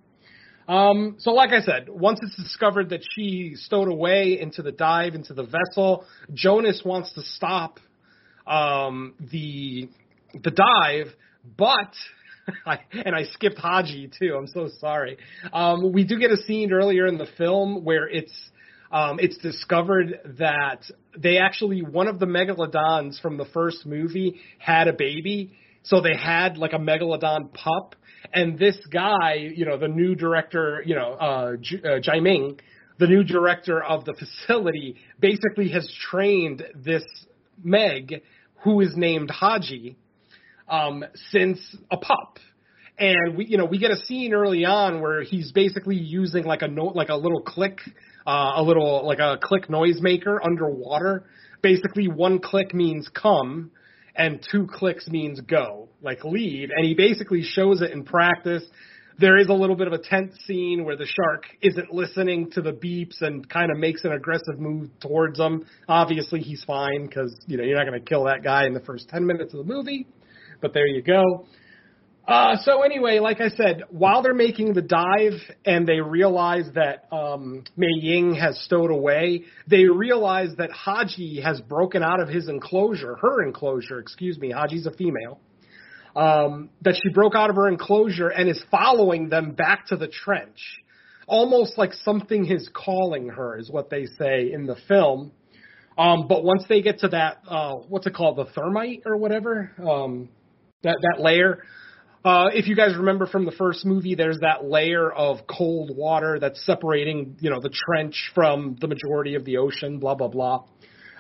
Um, so like I said, once it's discovered that she stowed away into the dive into the vessel, Jonas wants to stop um, the the dive, but I, and I skipped Haiqi too. I'm so sorry. Um, we do get a scene earlier in the film where it's um, it's discovered that they actually one of the megalodons from the first movie had a baby, so they had like a megalodon pup. And this guy, you know, the new director, you know, uh, J- uh, Jai Ming, the new director of the facility, basically has trained this Meg, who is named Haiqi, um, since a pup. And we, you know, we get a scene early on where he's basically using like a note, like a little click, uh, a little like a click noisemaker underwater. Basically, one click means come, and two clicks means go, like leave. And he basically shows it in practice. There is a little bit of a tense scene where the shark isn't listening to the beeps and kind of makes an aggressive move towards him. Obviously, he's fine because you know you're not going to kill that guy in the first ten minutes of the movie. But there you go. Uh, so anyway, like I said, while they're making the dive and they realize that um, Mei Ying has stowed away, they realize that Haiqi has broken out of his enclosure, her enclosure, excuse me. Haiqi's a female. Um, that she broke out of her enclosure and is following them back to the trench, almost like something is calling her, is what they say in the film. Um, but once they get to that, uh, what's it called, the thermite or whatever, um, that that layer. Uh, if you guys remember from the first movie, there's that layer of cold water that's separating, you know, the trench from the majority of the ocean. Blah blah blah.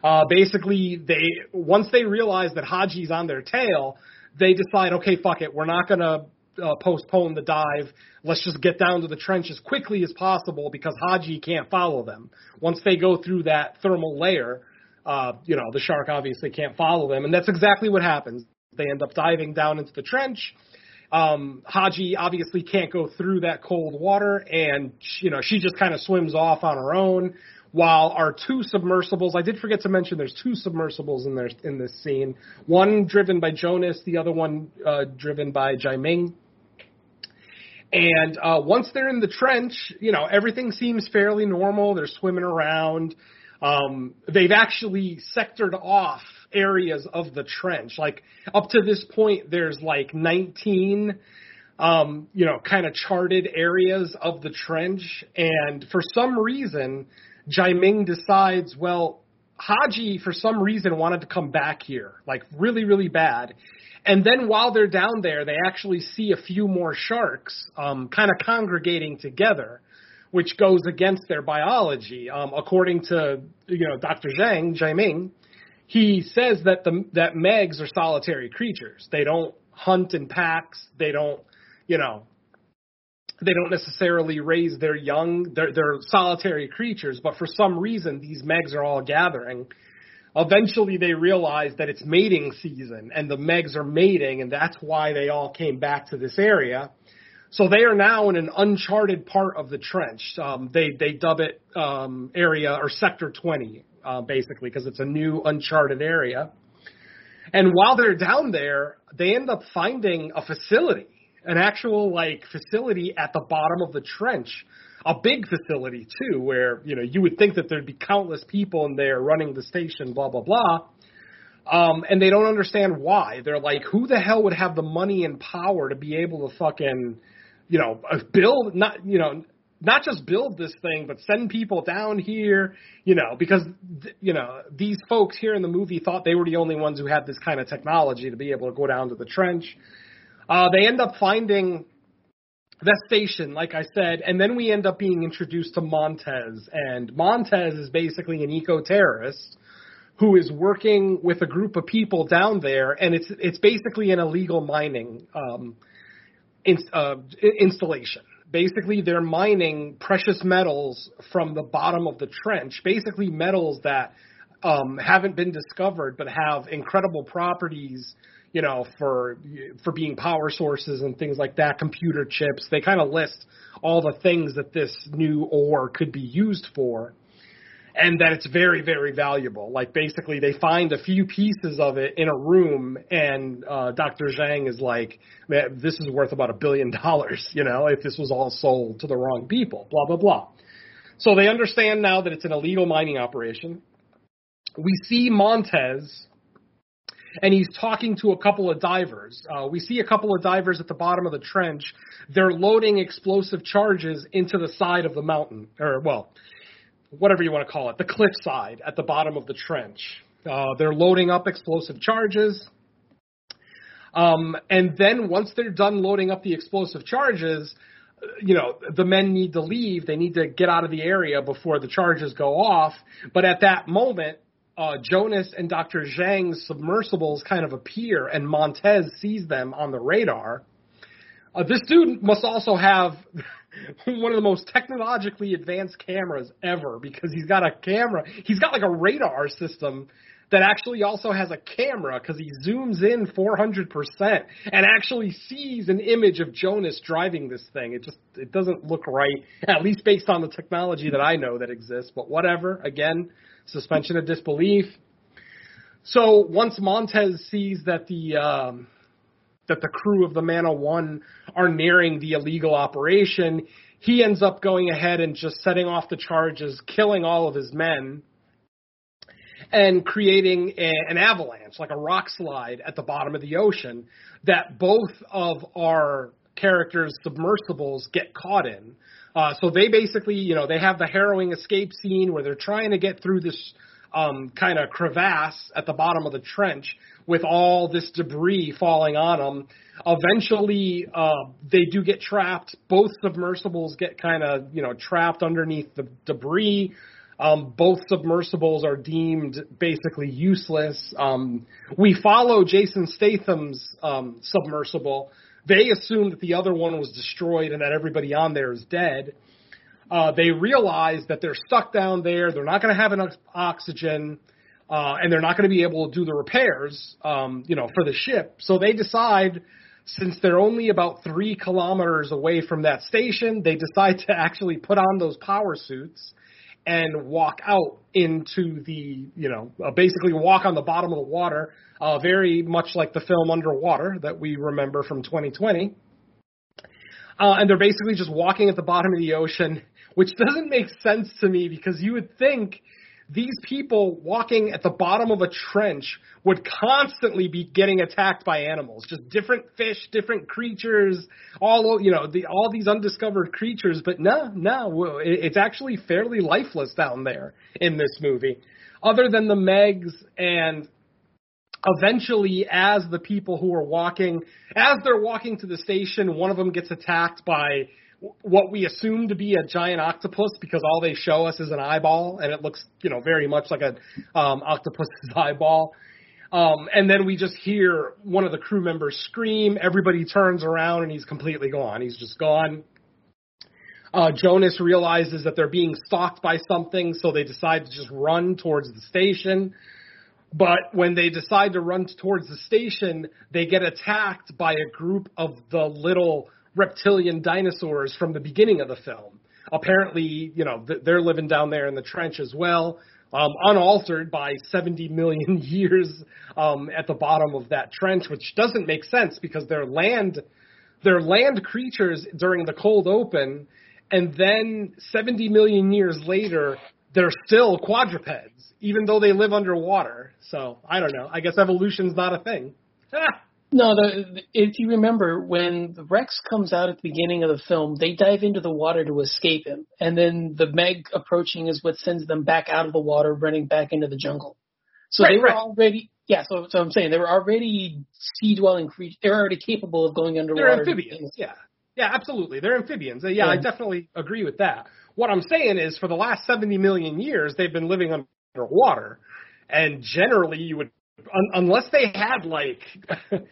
Uh, basically, they once they realize that Haiqi's on their tail, they decide, okay, fuck it, we're not gonna uh, postpone the dive. Let's just get down to the trench as quickly as possible because Haiqi can't follow them. Once they go through that thermal layer, uh, you know, the shark obviously can't follow them, and that's exactly what happens. They end up diving down into the trench. Um, Haiqi obviously can't go through that cold water, and you know she just kind of swims off on her own. While our two submersibles, I did forget to mention, there's two submersibles in there in this scene. One driven by Jonas, the other one uh, driven by Jiaming. And uh, once they're in the trench, you know everything seems fairly normal. They're swimming around. Um, they've actually sectored off areas of the trench. Like up to this point, there's like 19, um, you know, kind of charted areas of the trench. And for some reason, Jiaming decides, well, Haiqi for some reason wanted to come back here, like really, really bad. And then while they're down there, they actually see a few more sharks um, kind of congregating together, which goes against their biology. Um, according to you know Dr. Zhang Jaiming, he says that the that Megs are solitary creatures. They don't hunt in packs. They don't, you know, they don't necessarily raise their young. They're, they're solitary creatures, but for some reason, these Megs are all gathering. Eventually, they realize that it's mating season, and the Megs are mating, and that's why they all came back to this area. So they are now in an uncharted part of the trench. Um, they they dub it um, area or sector 20, uh, basically, because it's a new uncharted area. And while they're down there, they end up finding a facility, an actual like facility at the bottom of the trench, a big facility too, where you know you would think that there'd be countless people in there running the station, blah blah blah. Um, and they don't understand why. They're like, who the hell would have the money and power to be able to fucking, you know, build not, you know, not just build this thing, but send people down here, you know, because, you know, these folks here in the movie thought they were the only ones who had this kind of technology to be able to go down to the trench. Uh, they end up finding that station, like I said, and then we end up being introduced to Montes. And Montes is basically an eco terrorist who is working with a group of people down there, and it's it's basically an illegal mining um, in, uh, installation basically they're mining precious metals from the bottom of the trench, basically metals that um, haven't been discovered but have incredible properties, you know, for for being power sources and things like that, computer chips. They kind of list all the things that this new ore could be used for and that it's very very valuable like basically they find a few pieces of it in a room and uh dr zhang is like this is worth about a billion dollars you know if this was all sold to the wrong people blah blah blah so they understand now that it's an illegal mining operation we see montes and he's talking to a couple of divers. Uh, we see a couple of divers at the bottom of the trench. They're loading explosive charges into the side of the mountain, or well, whatever you want to call it, the cliffside at the bottom of the trench. Uh, they're loading up explosive charges. Um, and then once they're done loading up the explosive charges, you know, the men need to leave. They need to get out of the area before the charges go off. But at that moment, uh, Jonas and Dr. Zhang's submersibles kind of appear, and Montes sees them on the radar. Uh, this dude must also have one of the most technologically advanced cameras ever because he's got a camera. He's got like a radar system that actually also has a camera because he zooms in 400% and actually sees an image of Jonas driving this thing. It just it doesn't look right, at least based on the technology that I know that exists. But whatever. Again, suspension of disbelief. So once Montes sees that the um, that the crew of the Mana One are nearing the illegal operation. He ends up going ahead and just setting off the charges, killing all of his men, and creating a, an avalanche, like a rock slide at the bottom of the ocean that both of our characters' submersibles get caught in. Uh, so they basically, you know, they have the harrowing escape scene where they're trying to get through this um, kind of crevasse at the bottom of the trench with all this debris falling on them. Eventually, uh, they do get trapped. Both submersibles get kind of, you know, trapped underneath the debris. Um, both submersibles are deemed basically useless. Um, we follow Jason Statham's um, submersible. They assume that the other one was destroyed and that everybody on there is dead. Uh, they realize that they're stuck down there. They're not going to have enough oxygen, uh, and they're not going to be able to do the repairs, um, you know, for the ship. So they decide, since they're only about three kilometers away from that station, they decide to actually put on those power suits and walk out into the, you know, uh, basically walk on the bottom of the water, uh, very much like the film Underwater that we remember from 2020. Uh, and they're basically just walking at the bottom of the ocean, which doesn't make sense to me because you would think these people walking at the bottom of a trench would constantly be getting attacked by animals, just different fish, different creatures, all you know, the, all these undiscovered creatures. But no, no, it's actually fairly lifeless down there in this movie, other than the Megs and eventually as the people who are walking as they're walking to the station one of them gets attacked by what we assume to be a giant octopus because all they show us is an eyeball and it looks you know very much like an um octopus's eyeball. Um and then we just hear one of the crew members scream. Everybody turns around and he's completely gone. He's just gone. Uh, Jonas realizes that they're being stalked by something, so they decide to just run towards the station. But when they decide to run towards the station, they get attacked by a group of the little reptilian dinosaurs from the beginning of the film. Apparently, you know, they're living down there in the trench as well, um, unaltered by 70 million years um, at the bottom of that trench, which doesn't make sense because they're land, they're land creatures during the cold open, and then 70 million years later, they're still quadrupeds, even though they live underwater. So I don't know. I guess evolution's not a thing. no, the, if you remember when the Rex comes out at the beginning of the film, they dive into the water to escape him, and then the Meg approaching is what sends them back out of the water, running back into the jungle. So right, they were right. already yeah. So, so I'm saying they were already sea dwelling creatures. They're already capable of going underwater. They're amphibians. Yeah. Yeah, absolutely. They're amphibians. Yeah, yeah, I definitely agree with that. What I'm saying is, for the last 70 million years, they've been living underwater, and generally, you would, un- unless they had like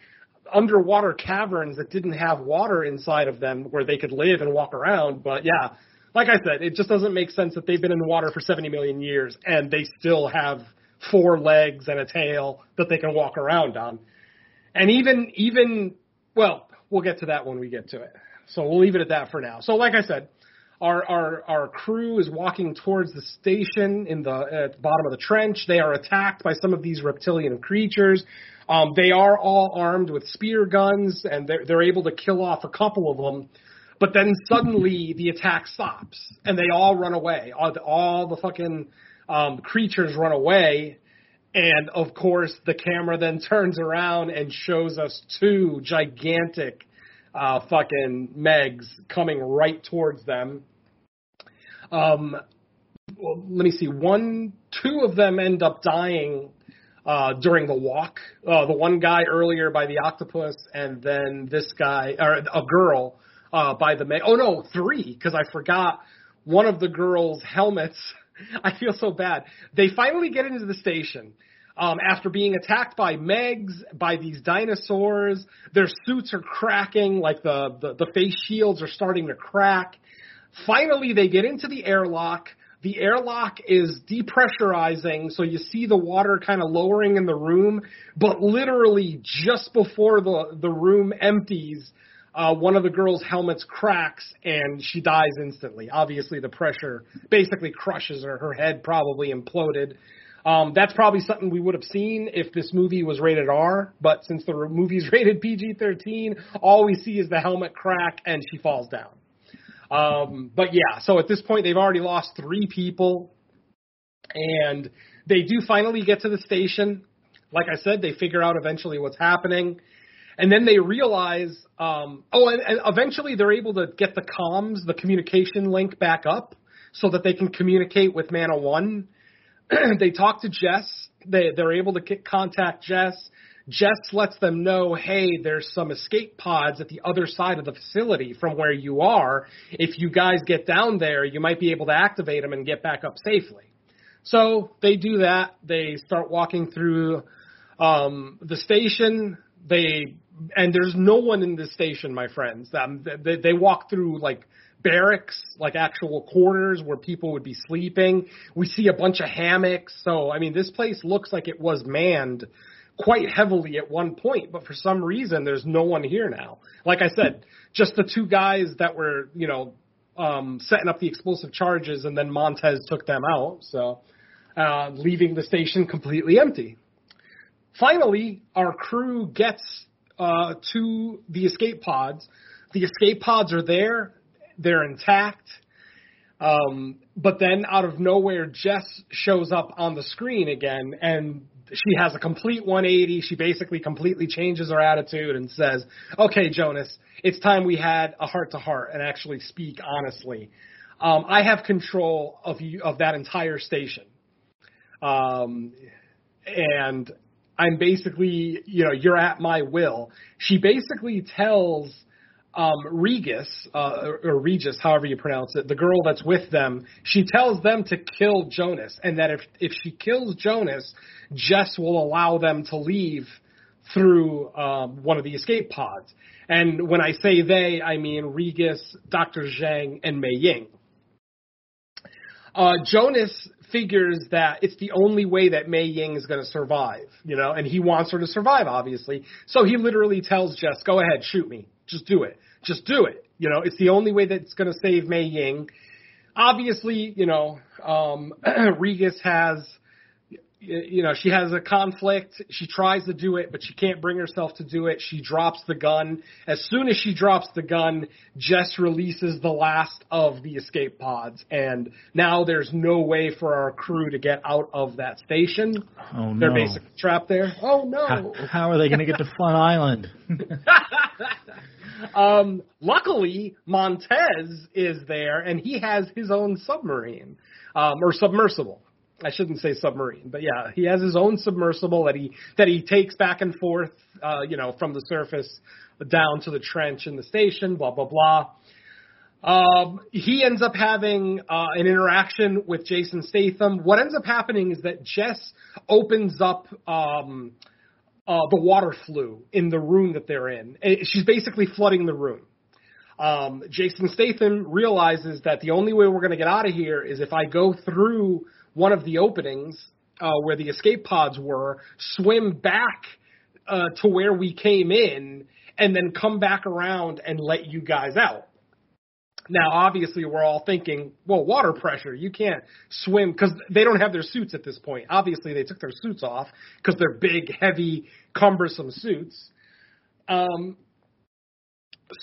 underwater caverns that didn't have water inside of them where they could live and walk around. But yeah, like I said, it just doesn't make sense that they've been in the water for 70 million years and they still have four legs and a tail that they can walk around on. And even even well, we'll get to that when we get to it. So we'll leave it at that for now. So like I said, our, our, our crew is walking towards the station in the at the bottom of the trench. They are attacked by some of these reptilian creatures. Um, they are all armed with spear guns, and they're, they're able to kill off a couple of them. But then suddenly the attack stops, and they all run away. All the, all the fucking um, creatures run away, and of course the camera then turns around and shows us two gigantic uh, fucking Megs coming right towards them. Um, well, let me see. One, two of them end up dying uh, during the walk. Uh, the one guy earlier by the octopus, and then this guy or a girl uh, by the Meg. Oh no, three because I forgot one of the girls' helmets. I feel so bad. They finally get into the station um, after being attacked by Megs, by these dinosaurs. Their suits are cracking, like the, the, the face shields are starting to crack. Finally, they get into the airlock. The airlock is depressurizing, so you see the water kind of lowering in the room, but literally just before the, the room empties, uh, one of the girls' helmets cracks and she dies instantly. Obviously, the pressure basically crushes her. Her head probably imploded. Um, that's probably something we would have seen if this movie was rated R, but since the movie's rated PG-13, all we see is the helmet crack and she falls down. Um, but yeah, so at this point they've already lost three people, and they do finally get to the station. Like I said, they figure out eventually what's happening, and then they realize, um, oh, and, and eventually they're able to get the comms, the communication link back up, so that they can communicate with Mana One they talk to Jess. They they're able to get, contact Jess. Jess lets them know, hey, there's some escape pods at the other side of the facility from where you are. If you guys get down there, you might be able to activate them and get back up safely. So they do that. They start walking through um, the station. They and there's no one in the station, my friends. Um, they, they walk through like barracks, like actual quarters where people would be sleeping. We see a bunch of hammocks. So I mean, this place looks like it was manned quite heavily at one point, but for some reason there's no one here now. Like I said, just the two guys that were, you know, um, setting up the explosive charges, and then Montes took them out. So uh, leaving the station completely empty. Finally, our crew gets uh, to the escape pods. The escape pods are there; they're intact. Um, but then, out of nowhere, Jess shows up on the screen again, and she has a complete 180. She basically completely changes her attitude and says, "Okay, Jonas, it's time we had a heart to heart and actually speak honestly. Um, I have control of you of that entire station, um, and I'm basically, you know, you're at my will." She basically tells um, Regis, uh, or Regis, however you pronounce it, the girl that's with them, she tells them to kill Jonas, and that if if she kills Jonas, Jess will allow them to leave through um, one of the escape pods. And when I say they, I mean Regis, Dr. Zhang, and Mei Ying. Uh, Jonas figures that it's the only way that Mei Ying is going to survive, you know, and he wants her to survive, obviously. So he literally tells Jess, "Go ahead, shoot me, just do it, just do it." You know, it's the only way that's going to save Mei Ying. Obviously, you know, um, Regis has you know, she has a conflict. She tries to do it, but she can't bring herself to do it. She drops the gun. As soon as she drops the gun, Jess releases the last of the escape pods, and now there's no way for our crew to get out of that station. Oh no! They're basically trapped there. Oh no! How, how are they going to get to Fun Island? um, luckily, Montes is there, and he has his own submarine um, or submersible. I shouldn't say submarine, but yeah, he has his own submersible that he that he takes back and forth, uh, you know, from the surface down to the trench in the station. Blah blah blah. Um, he ends up having uh, an interaction with Jason Statham. What ends up happening is that Jess opens up um, uh, the water flue in the room that they're in. She's basically flooding the room. Um, Jason Statham realizes that the only way we're going to get out of here is if I go through one of the openings uh, where the escape pods were, swim back uh, to where we came in, and then come back around and let you guys out. Now, obviously, we're all thinking, well, water pressure. You can't swim because they don't have their suits at this point. Obviously, they took their suits off because they're big, heavy, cumbersome suits. Um,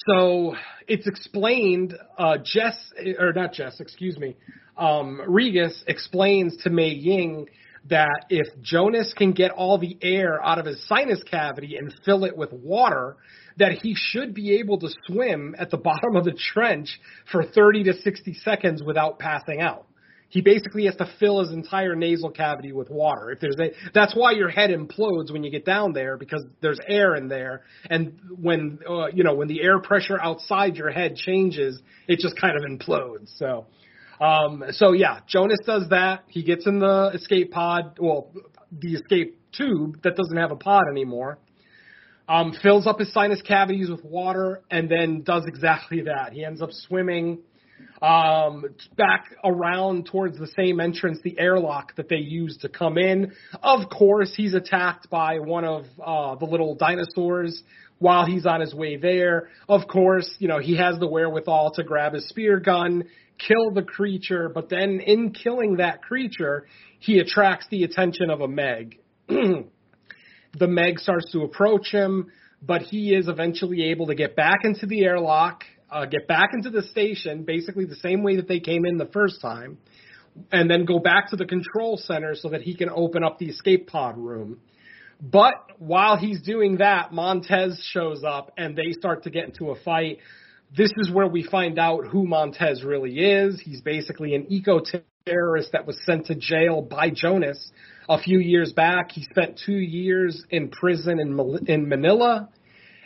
so it's explained. Uh, Jess, or not Jess, excuse me um, Regis explains to Mei Ying that if Jonas can get all the air out of his sinus cavity and fill it with water, that he should be able to swim at the bottom of the trench for 30 to 60 seconds without passing out. He basically has to fill his entire nasal cavity with water. If there's a, that's why your head implodes when you get down there because there's air in there, and when uh, you know when the air pressure outside your head changes, it just kind of implodes. So um, so yeah, Jonas does that. He gets in the escape pod, well, the escape tube that doesn't have a pod anymore. Um, fills up his sinus cavities with water and then does exactly that. He ends up swimming um, back around towards the same entrance, the airlock that they used to come in. Of course, he's attacked by one of uh, the little dinosaurs while he's on his way there. Of course, you know, he has the wherewithal to grab his spear gun kill the creature, but then in killing that creature, he attracts the attention of a Meg. the Meg starts to approach him, but he is eventually able to get back into the airlock, uh, get back into the station, basically the same way that they came in the first time, and then go back to the control center so that he can open up the escape pod room. But while he's doing that, Montes shows up and they start to get into a fight this is where we find out who Montes really is. He's basically an eco terrorist that was sent to jail by Jonas a few years back. He spent two years in prison in in Manila,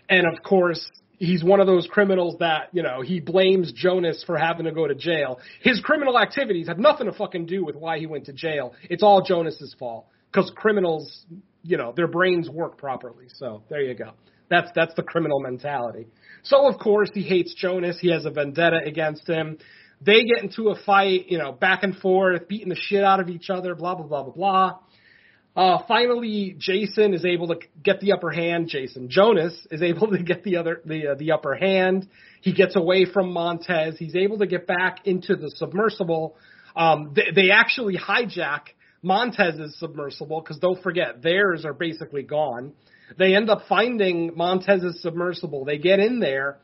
and of course, he's one of those criminals that you know he blames Jonas for having to go to jail. His criminal activities have nothing to fucking do with why he went to jail. It's all Jonas's fault because criminals, you know, their brains work properly. So there you go. That's that's the criminal mentality. So of course he hates Jonas. He has a vendetta against him. They get into a fight, you know, back and forth, beating the shit out of each other, blah blah blah blah blah. Uh, finally, Jason is able to get the upper hand. Jason Jonas is able to get the other the uh, the upper hand. He gets away from Montes. He's able to get back into the submersible. Um, they, they actually hijack Montes's submersible because don't forget theirs are basically gone. They end up finding Montes's submersible. They get in there,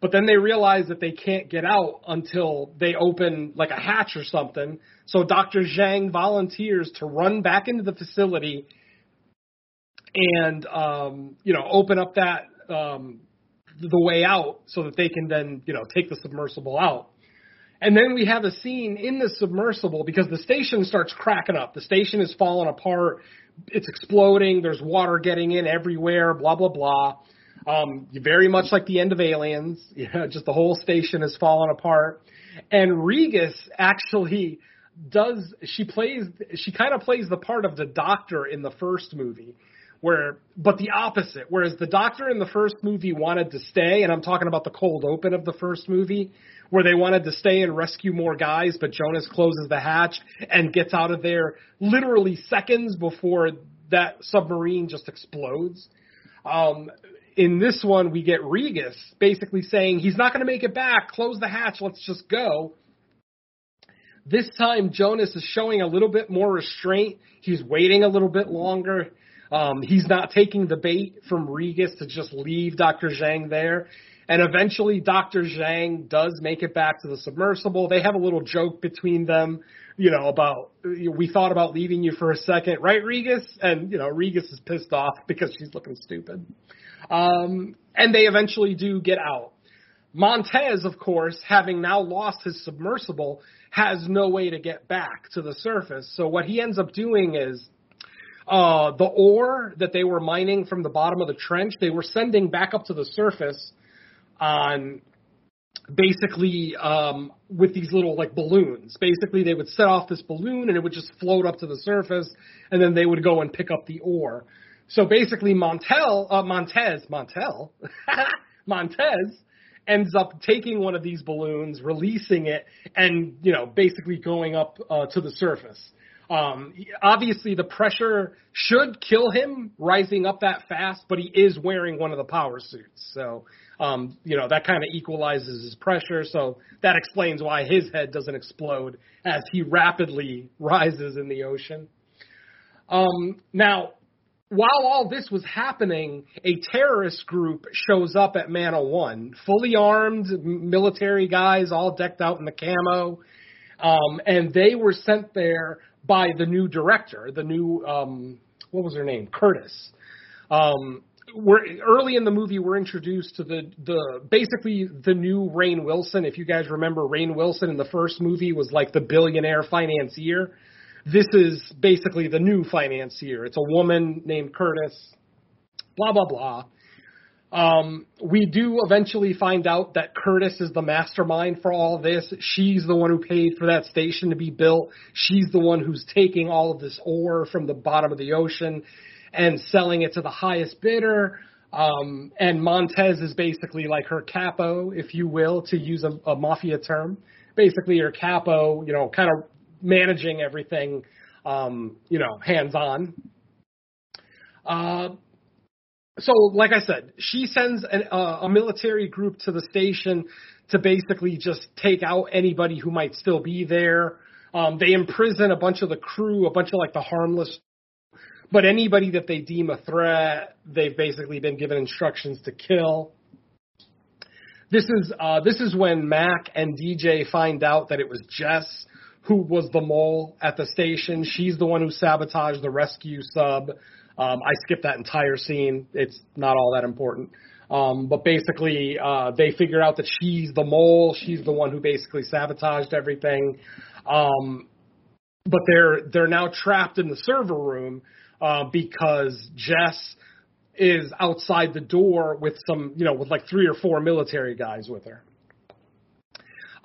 but then they realize that they can't get out until they open like a hatch or something. So Dr. Zhang volunteers to run back into the facility and um, you know open up that um, the way out so that they can then you know take the submersible out. And then we have a scene in the submersible because the station starts cracking up. The station is falling apart. It's exploding. There's water getting in everywhere. Blah blah blah. Um, very much like the end of Aliens. You know, just the whole station is falling apart. And Regis actually does. She plays. She kind of plays the part of the doctor in the first movie. Where, but the opposite. Whereas the doctor in the first movie wanted to stay, and I'm talking about the cold open of the first movie where they wanted to stay and rescue more guys, but Jonas closes the hatch and gets out of there literally seconds before that submarine just explodes. Um, in this one, we get Regis basically saying he's not going to make it back. Close the hatch. Let's just go. This time, Jonas is showing a little bit more restraint. He's waiting a little bit longer. Um, he's not taking the bait from Regis to just leave Dr. Zhang there. And eventually, Dr. Zhang does make it back to the submersible. They have a little joke between them, you know, about, we thought about leaving you for a second, right, Regis? And, you know, Regis is pissed off because she's looking stupid. Um, and they eventually do get out. Montes, of course, having now lost his submersible, has no way to get back to the surface. So what he ends up doing is uh, the ore that they were mining from the bottom of the trench, they were sending back up to the surface on basically um, with these little like balloons. Basically, they would set off this balloon and it would just float up to the surface, and then they would go and pick up the ore. So basically, Montel, uh, Montes, Montel, Montes ends up taking one of these balloons, releasing it, and you know basically going up uh, to the surface. Um, obviously, the pressure should kill him rising up that fast, but he is wearing one of the power suits, so um, you know, that kind of equalizes his pressure. So that explains why his head doesn't explode as he rapidly rises in the ocean. Um, now, while all this was happening, a terrorist group shows up at Mana One, fully armed military guys, all decked out in the camo, um, and they were sent there by the new director, the new um, what was her name, Curtis. Um, we're early in the movie we're introduced to the the basically the new Rainn Wilson. If you guys remember, Rainn Wilson in the first movie was like the billionaire financier. This is basically the new financier. It's a woman named Curtis. Blah blah blah. Um, we do eventually find out that Curtis is the mastermind for all this. She's the one who paid for that station to be built. She's the one who's taking all of this ore from the bottom of the ocean and selling it to the highest bidder. Um, and Montes is basically like her capo, if you will, to use a, a mafia term. Basically, her capo, you know, kind of managing everything, um, you know, hands on. Uh, so, like I said, she sends an, uh, a military group to the station to basically just take out anybody who might still be there. Um, they imprison a bunch of the crew, a bunch of like the harmless but anybody that they deem a threat, they've basically been given instructions to kill. This is uh, this is when Mac and DJ find out that it was Jess who was the mole at the station. She's the one who sabotaged the rescue sub. Um, I skipped that entire scene. It's not all that important. Um, but basically, uh, they figure out that she's the mole. She's the one who basically sabotaged everything. Um, but they're they're now trapped in the server room uh, because Jess is outside the door with some, you know, with like three or four military guys with her.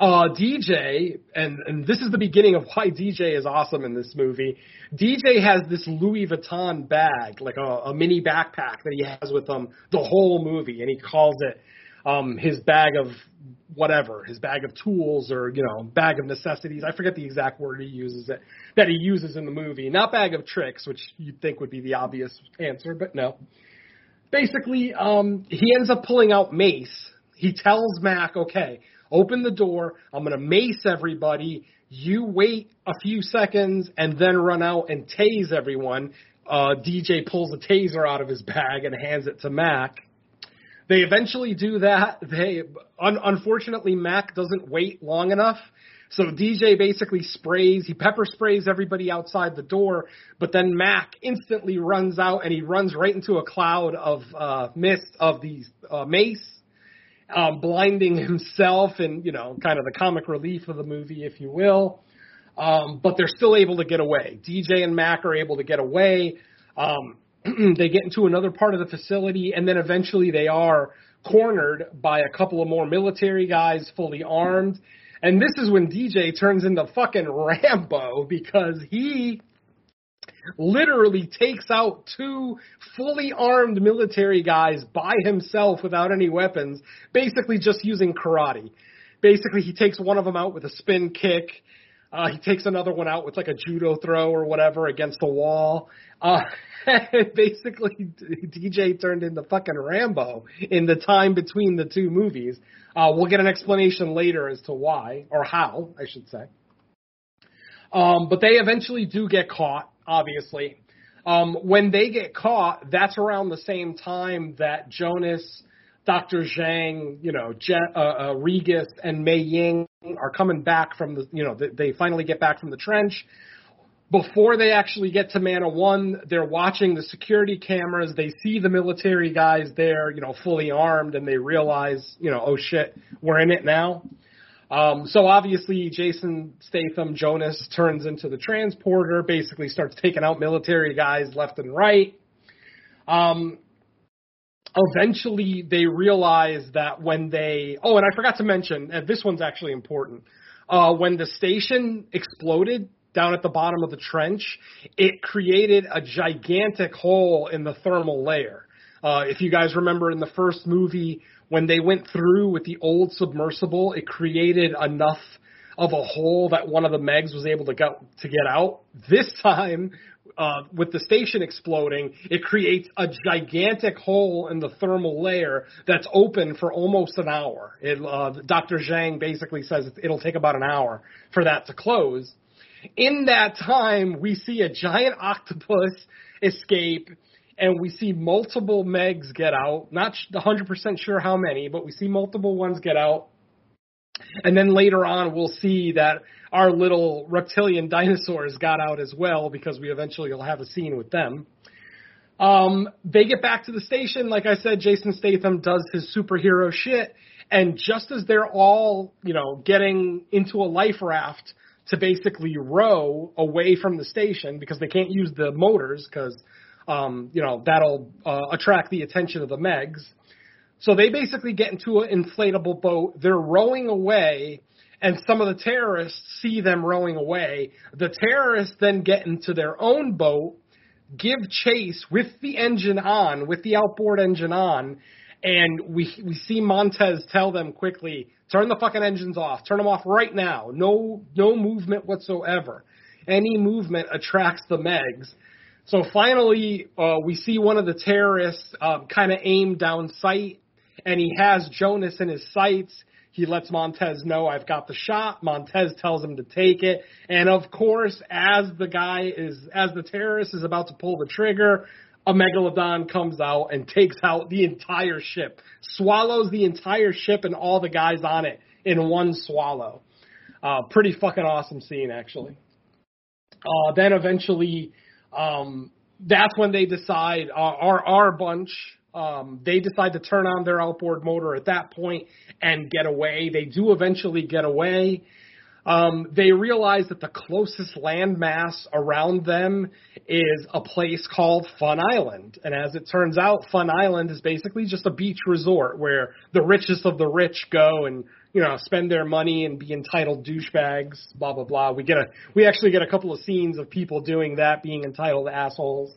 Uh, DJ, and, and this is the beginning of why DJ is awesome in this movie. DJ has this Louis Vuitton bag, like a, a mini backpack that he has with him the whole movie, and he calls it um, his bag of whatever, his bag of tools or you know bag of necessities. I forget the exact word he uses it that he uses in the movie. Not bag of tricks, which you'd think would be the obvious answer, but no. Basically, um, he ends up pulling out mace. He tells Mac, "Okay, open the door. I'm going to mace everybody. You wait a few seconds and then run out and tase everyone." Uh, DJ pulls a taser out of his bag and hands it to Mac. They eventually do that. They un- unfortunately Mac doesn't wait long enough. So DJ basically sprays, he pepper sprays everybody outside the door, but then Mac instantly runs out and he runs right into a cloud of uh, mist of the uh, mace, um, blinding himself and you know kind of the comic relief of the movie, if you will. Um, but they're still able to get away. DJ and Mac are able to get away. Um, they get into another part of the facility, and then eventually they are cornered by a couple of more military guys fully armed. And this is when DJ turns into fucking Rambo because he literally takes out two fully armed military guys by himself without any weapons, basically just using karate. Basically, he takes one of them out with a spin kick. Uh, he takes another one out with like a judo throw or whatever against the wall. Uh, basically, DJ turned into fucking Rambo in the time between the two movies. Uh, we'll get an explanation later as to why or how, I should say. Um, but they eventually do get caught, obviously. Um, when they get caught, that's around the same time that Jonas, Dr. Zhang, you know, Je- uh, uh, Regis, and Mei Ying are coming back from the, you know, they, they finally get back from the trench. Before they actually get to Mana One, they're watching the security cameras. They see the military guys there, you know, fully armed, and they realize, you know, oh shit, we're in it now. Um, so obviously, Jason Statham, Jonas turns into the transporter, basically starts taking out military guys left and right. Um, eventually, they realize that when they, oh, and I forgot to mention, and this one's actually important. Uh, when the station exploded down at the bottom of the trench, it created a gigantic hole in the thermal layer. Uh, if you guys remember in the first movie, when they went through with the old submersible, it created enough of a hole that one of the Megs was able to get to get out. This time, uh, with the station exploding, it creates a gigantic hole in the thermal layer that's open for almost an hour. It, uh, Dr. Zhang basically says it'll take about an hour for that to close. In that time, we see a giant octopus escape and we see multiple Megs get out. Not 100% sure how many, but we see multiple ones get out. And then later on, we'll see that our little reptilian dinosaurs got out as well because we eventually will have a scene with them. Um, they get back to the station. Like I said, Jason Statham does his superhero shit. And just as they're all, you know, getting into a life raft to basically row away from the station because they can't use the motors because um, you know, that'll uh, attract the attention of the Megs. So they basically get into an inflatable boat. They're rowing away, and some of the terrorists see them rowing away. The terrorists then get into their own boat, give chase with the engine on, with the outboard engine on, and we we see Montes tell them quickly, turn the fucking engines off, turn them off right now. No no movement whatsoever. Any movement attracts the Megs. So finally, uh, we see one of the terrorists um, kind of aim down sight, and he has Jonas in his sights. He lets Montes know I've got the shot. Montes tells him to take it, and of course, as the guy is, as the terrorist is about to pull the trigger, a megalodon comes out and takes out the entire ship, swallows the entire ship and all the guys on it in one swallow. Uh, pretty fucking awesome scene, actually. Uh, then eventually, um, that's when they decide uh, our our bunch. Um, they decide to turn on their outboard motor at that point and get away. They do eventually get away. Um, they realize that the closest landmass around them is a place called Fun Island. And as it turns out, Fun Island is basically just a beach resort where the richest of the rich go and, you know, spend their money and be entitled douchebags, blah, blah, blah. We get a, we actually get a couple of scenes of people doing that, being entitled assholes.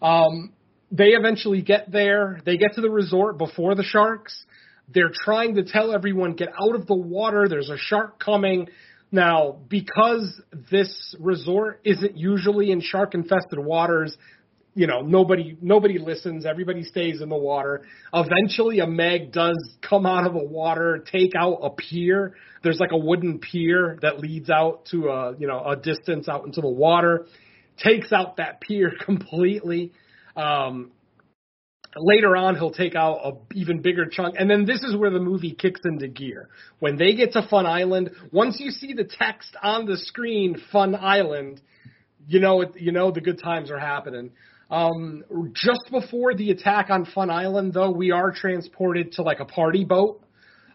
Um, they eventually get there. They get to the resort before the sharks. They're trying to tell everyone get out of the water. There's a shark coming. Now, because this resort isn't usually in shark infested waters, you know, nobody nobody listens, everybody stays in the water. Eventually a Meg does come out of the water, take out a pier. There's like a wooden pier that leads out to a, you know, a distance out into the water. Takes out that pier completely. Um, later on he'll take out a even bigger chunk and then this is where the movie kicks into gear when they get to fun island once you see the text on the screen fun island you know it, you know the good times are happening um just before the attack on fun island though we are transported to like a party boat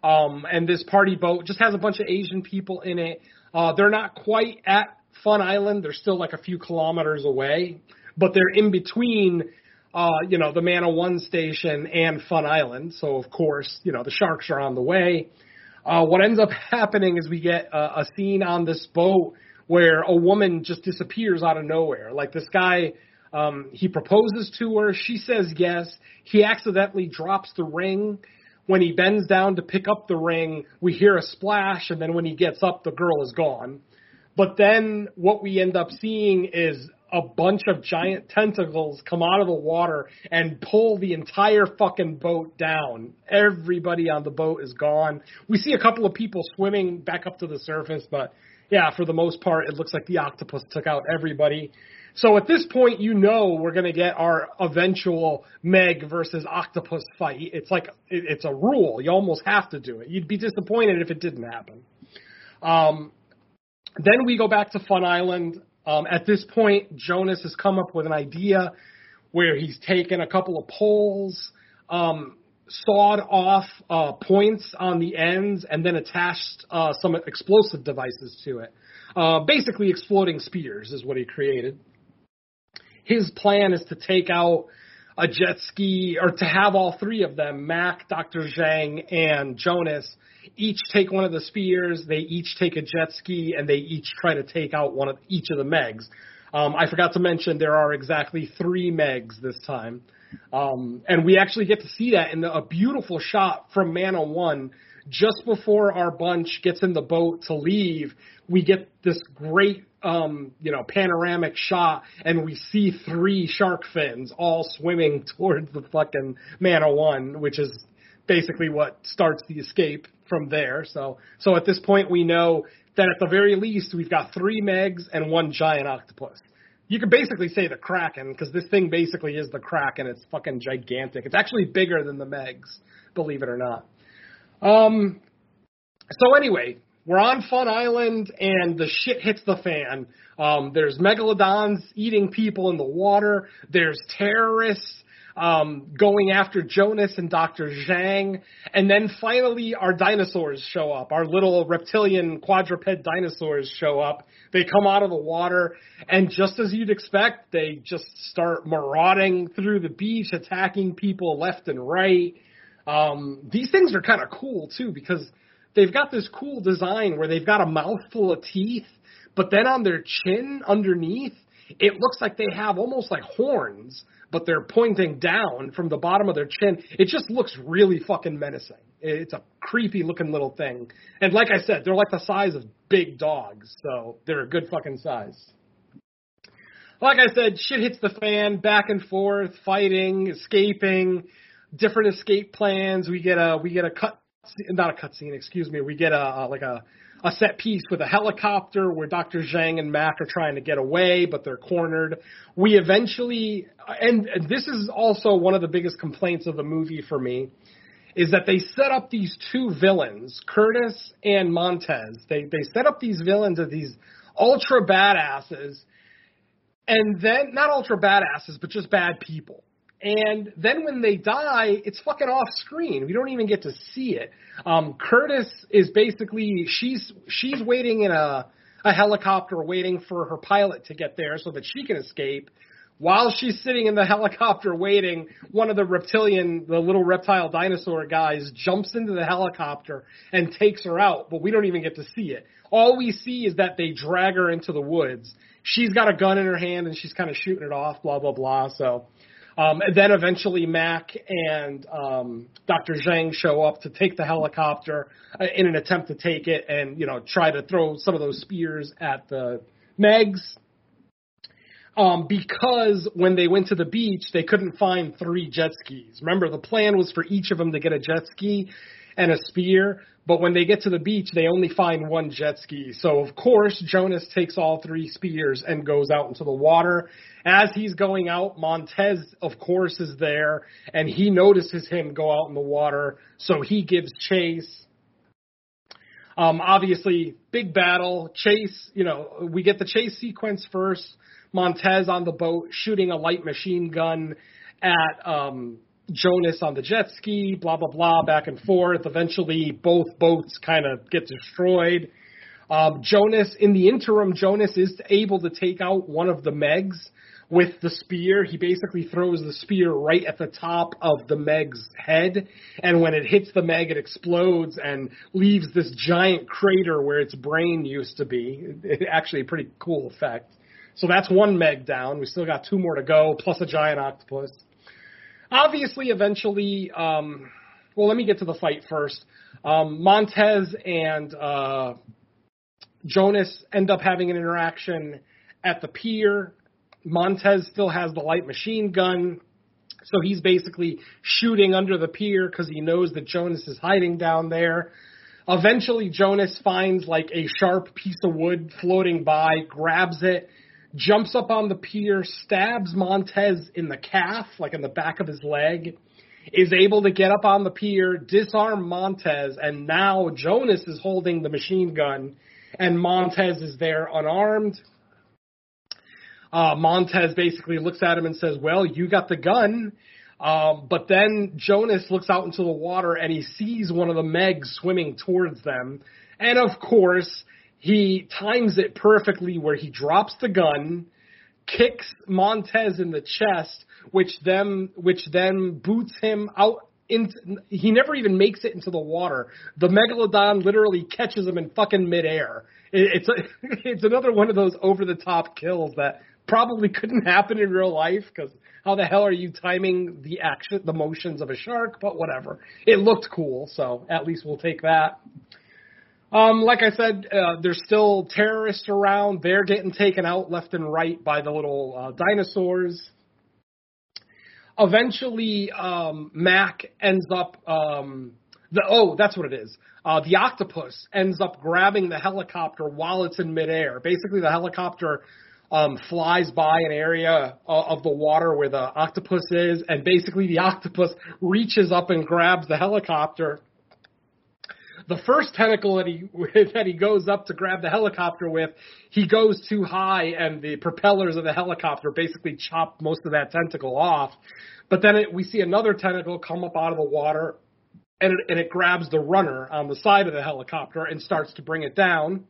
um and this party boat just has a bunch of asian people in it uh they're not quite at fun island they're still like a few kilometers away but they're in between uh, you know, the Mana One station and Fun Island. So of course, you know, the sharks are on the way. Uh, what ends up happening is we get a, a scene on this boat where a woman just disappears out of nowhere. Like this guy, um, he proposes to her. She says yes. He accidentally drops the ring. When he bends down to pick up the ring, we hear a splash, and then when he gets up, the girl is gone. But then what we end up seeing is a bunch of giant tentacles come out of the water and pull the entire fucking boat down. Everybody on the boat is gone. We see a couple of people swimming back up to the surface, but yeah, for the most part, it looks like the octopus took out everybody. So at this point, you know we're going to get our eventual Meg versus octopus fight. It's like it's a rule. You almost have to do it. You'd be disappointed if it didn't happen. Um, then we go back to Fun Island. Um, at this point, Jonas has come up with an idea where he's taken a couple of poles, um, sawed off uh, points on the ends, and then attached uh, some explosive devices to it. Uh, basically, exploding spears is what he created. His plan is to take out a jet ski, or to have all three of them, Mac, Dr. Zhang, and Jonas, each take one of the spears. They each take a jet ski, and they each try to take out one of each of the Megs. Um, I forgot to mention there are exactly three Megs this time, um, and we actually get to see that in the, a beautiful shot from Mana One. Just before our bunch gets in the boat to leave, we get this great, um, you know, panoramic shot, and we see three shark fins all swimming towards the fucking Mana One, which is basically what starts the escape from there. So so at this point we know that at the very least we've got three Megs and one giant octopus. You could basically say the Kraken because this thing basically is the Kraken. It's fucking gigantic. It's actually bigger than the Megs, believe it or not. Um. So anyway, we're on Fun Island and the shit hits the fan. Um, there's megalodons eating people in the water. There's terrorists um, going after Jonas and Dr. Zhang. And then finally, our dinosaurs show up. Our little reptilian quadruped dinosaurs show up. They come out of the water, and just as you'd expect, they just start marauding through the beach, attacking people left and right. Um, these things are kind of cool, too, because they've got this cool design where they've got a mouthful of teeth, but then on their chin underneath, it looks like they have almost like horns but they're pointing down from the bottom of their chin. It just looks really fucking menacing. It's a creepy looking little thing. And like I said, they're like the size of big dogs, so they're a good fucking size. Like I said, shit hits the fan, back and forth, fighting, escaping, different escape plans. We get a we get a cut not a cutscene, excuse me. We get a, a like a a set piece with a helicopter where Dr. Zhang and Mac are trying to get away, but they're cornered. We eventually, and, and this is also one of the biggest complaints of the movie for me, is that they set up these two villains, Curtis and Montes. They they set up these villains as these ultra badasses, and then not ultra badasses, but just bad people. And then when they die, it's fucking off screen. We don't even get to see it. Um, Curtis is basically she's she's waiting in a a helicopter waiting for her pilot to get there so that she can escape. While she's sitting in the helicopter waiting, one of the reptilian, the little reptile dinosaur guys jumps into the helicopter and takes her out, but we don't even get to see it. All we see is that they drag her into the woods. She's got a gun in her hand and she's kind of shooting it off, blah, blah, blah. So, um, and then eventually Mac and um, Dr. Zhang show up to take the helicopter uh, in an attempt to take it and, you know, try to throw some of those spears at the Megs um, because when they went to the beach, they couldn't find three jet skis. Remember, the plan was for each of them to get a jet ski and a spear, but when they get to the beach, they only find one jet ski. So, of course, Jonas takes all three spears and goes out into the water. As he's going out, Montes, of course, is there, and he notices him go out in the water, so he gives chase. Um, obviously, big battle, chase, you know, we get the chase sequence first Montes on the boat shooting a light machine gun at um, Jonas on the jet ski, blah, blah, blah, back and forth. Eventually, both boats kind of get destroyed. Um, Jonas, in the interim, Jonas is able to take out one of the Megs with the spear. He basically throws the spear right at the top of the Meg's head, and when it hits the Meg, it explodes and leaves this giant crater where its brain used to be. It, actually, a pretty cool effect. So that's one meg down. We still got two more to go, plus a giant octopus. Obviously, eventually, um, well, let me get to the fight first. Um, Montes and uh, Jonas end up having an interaction at the pier. Montes still has the light machine gun, so he's basically shooting under the pier because he knows that Jonas is hiding down there. Eventually, Jonas finds like a sharp piece of wood floating by, grabs it, jumps up on the pier, stabs Montes in the calf, like in the back of his leg, is able to get up on the pier, disarm Montes, and now Jonas is holding the machine gun, and Montes is there unarmed. Uh, Montes basically looks at him and says, Well, you got the gun. Um, but then Jonas looks out into the water and he sees one of the Megs swimming towards them. And of course, he times it perfectly where he drops the gun, kicks Montes in the chest, which then which then boots him out into he never even makes it into the water. The megalodon literally catches him in fucking midair. It, it's a, it's another one of those over the top kills that probably couldn't happen in real life because how the hell are you timing the action the motions of a shark? But whatever. It looked cool, so at least we'll take that. Um, like I said, uh, there's still terrorists around. They're getting taken out left and right by the little uh, dinosaurs. Eventually, um, Mac ends up. Um, the oh, that's what it is. Uh, the octopus ends up grabbing the helicopter while it's in midair. Basically, the helicopter um, flies by an area uh, of the water where the octopus is, and basically the octopus reaches up and grabs the helicopter the first tentacle that he that he goes up to grab the helicopter with, he goes too high, and the propellers of the helicopter basically chop most of that tentacle off. But then it, we see another tentacle come up out of the water, and it, and it grabs the runner on the side of the helicopter and starts to bring it down.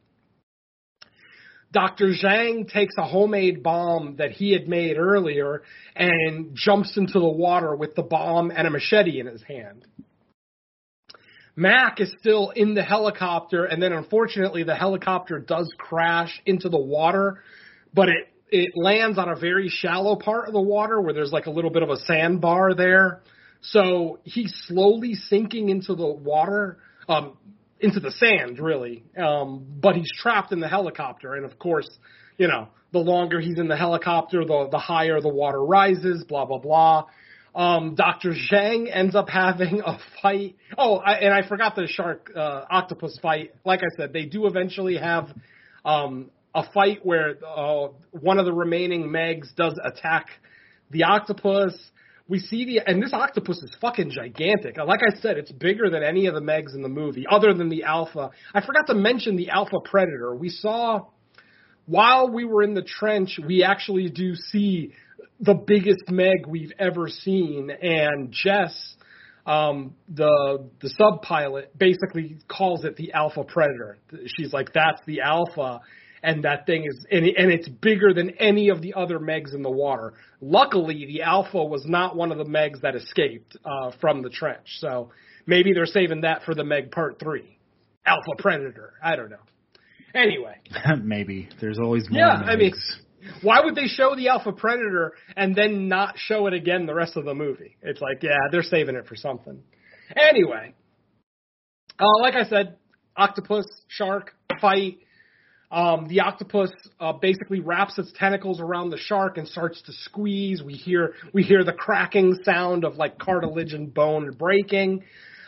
Dr. Zhang takes a homemade bomb that he had made earlier and jumps into the water with the bomb and a machete in his hand. Mac is still in the helicopter, and then unfortunately the helicopter does crash into the water, but it it lands on a very shallow part of the water where there's like a little bit of a sandbar there. So he's slowly sinking into the water, um, into the sand, really. Um, but he's trapped in the helicopter, and of course, you know, the longer he's in the helicopter, the the higher the water rises. Blah blah blah. Um, Dr. Zhang ends up having a fight. Oh, I, and I forgot the shark uh, octopus fight. Like I said, they do eventually have um, a fight where uh, one of the remaining Megs does attack the octopus. We see the and this octopus is fucking gigantic. Like I said, it's bigger than any of the Megs in the movie, other than the alpha. I forgot to mention the alpha predator. We saw while we were in the trench, we actually do see the biggest Meg we've ever seen, and Jess, um, the the sub pilot, basically calls it the Alpha Predator. She's like, "That's the Alpha." And that thing is, and, and it's bigger than any of the other Megs in the water. Luckily, the Alpha was not one of the Megs that escaped uh, from the trench. So maybe they're saving that for the Meg Part Three, Alpha Predator. I don't know. Anyway, Maybe there's always more. Yeah, I mean- Megs. Why would they show the Alpha Predator and then not show it again the rest of the movie? It's like, yeah, they're saving it for something. Anyway, uh, like I said, octopus, shark, fight. Um, the octopus uh, basically wraps its tentacles around the shark and starts to squeeze. We hear we hear the cracking sound of like cartilage and bone breaking.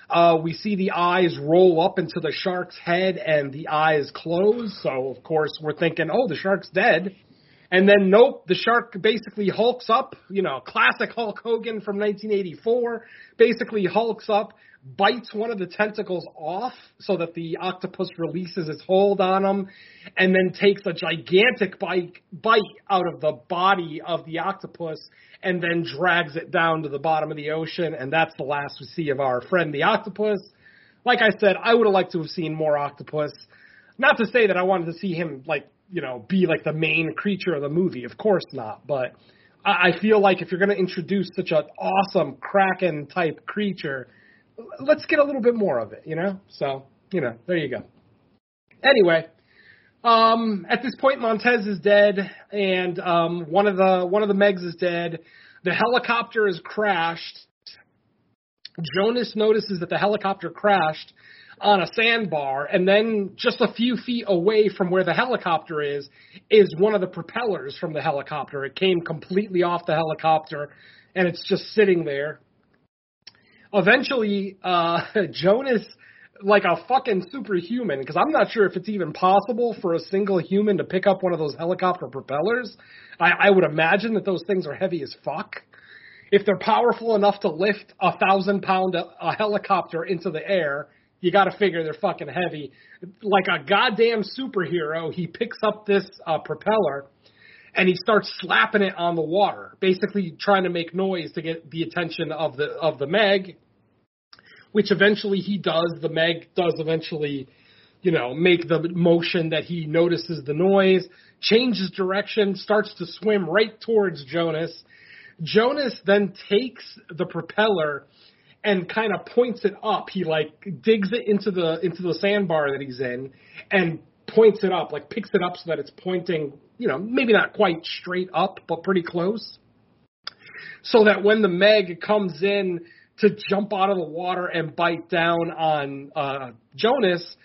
Uh, we see the eyes roll up into the shark's head and the eyes close. So of course we're thinking, oh, the shark's dead. And then nope, the shark basically hulks up, you know, classic Hulk Hogan from 1984, basically hulks up, bites one of the tentacles off so that the octopus releases its hold on him, and then takes a gigantic bite, bite out of the body of the octopus and then drags it down to the bottom of the ocean, and that's the last we see of our friend the octopus. Like I said, I would have liked to have seen more octopus. Not to say that I wanted to see him like you know, be like the main creature of the movie. Of course not. But I, I feel like if you're going to introduce such an awesome Kraken type creature, let's get a little bit more of it, you know? So, you know, there you go. Anyway, um, at this point, Montes is dead, and um, one of the one of the Megs is dead. The helicopter has crashed. Jonas notices that the helicopter crashed on a sandbar, and then just a few feet away from where the helicopter is, is one of the propellers from the helicopter. It came completely off the helicopter, and it's just sitting there. Eventually, uh, Jonas, like a fucking superhuman, because I'm not sure if it's even possible for a single human to pick up one of those helicopter propellers. I, I would imagine that those things are heavy as fuck. If they're powerful enough to lift a thousand pound a, a helicopter into the air, you got to figure they're fucking heavy. Like a goddamn superhero, he picks up this uh, propeller and he starts slapping it on the water, basically trying to make noise to get the attention of the of the Meg, which eventually he does. The Meg does eventually, you know, make the motion that he notices the noise, changes direction, starts to swim right towards Jonas. Jonas then takes the propeller and kind of points it up. He like digs it into the into the sandbar that he's in and points it up, like picks it up so that it's pointing, you know, maybe not quite straight up, but pretty close. So that when the Meg comes in to jump out of the water and bite down on uh, Jonas,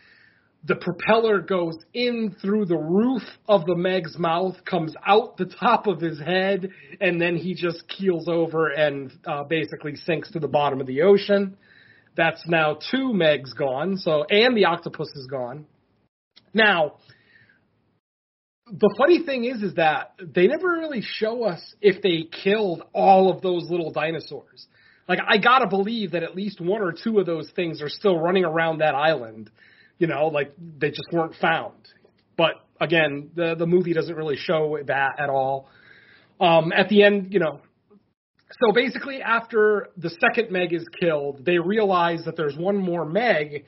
the propeller goes in through the roof of the Meg's mouth, comes out the top of his head, and then he just keels over and uh, basically sinks to the bottom of the ocean. That's now two Megs gone, so and the octopus is gone. Now, the funny thing is, is that they never really show us if they killed all of those little dinosaurs. Like, I gotta believe that at least one or two of those things are still running around that island you know, like they just weren't found. But again, the the movie doesn't really show that at all. Um, at the end, you know, so basically after the second Meg is killed, they realize that there's one more Meg,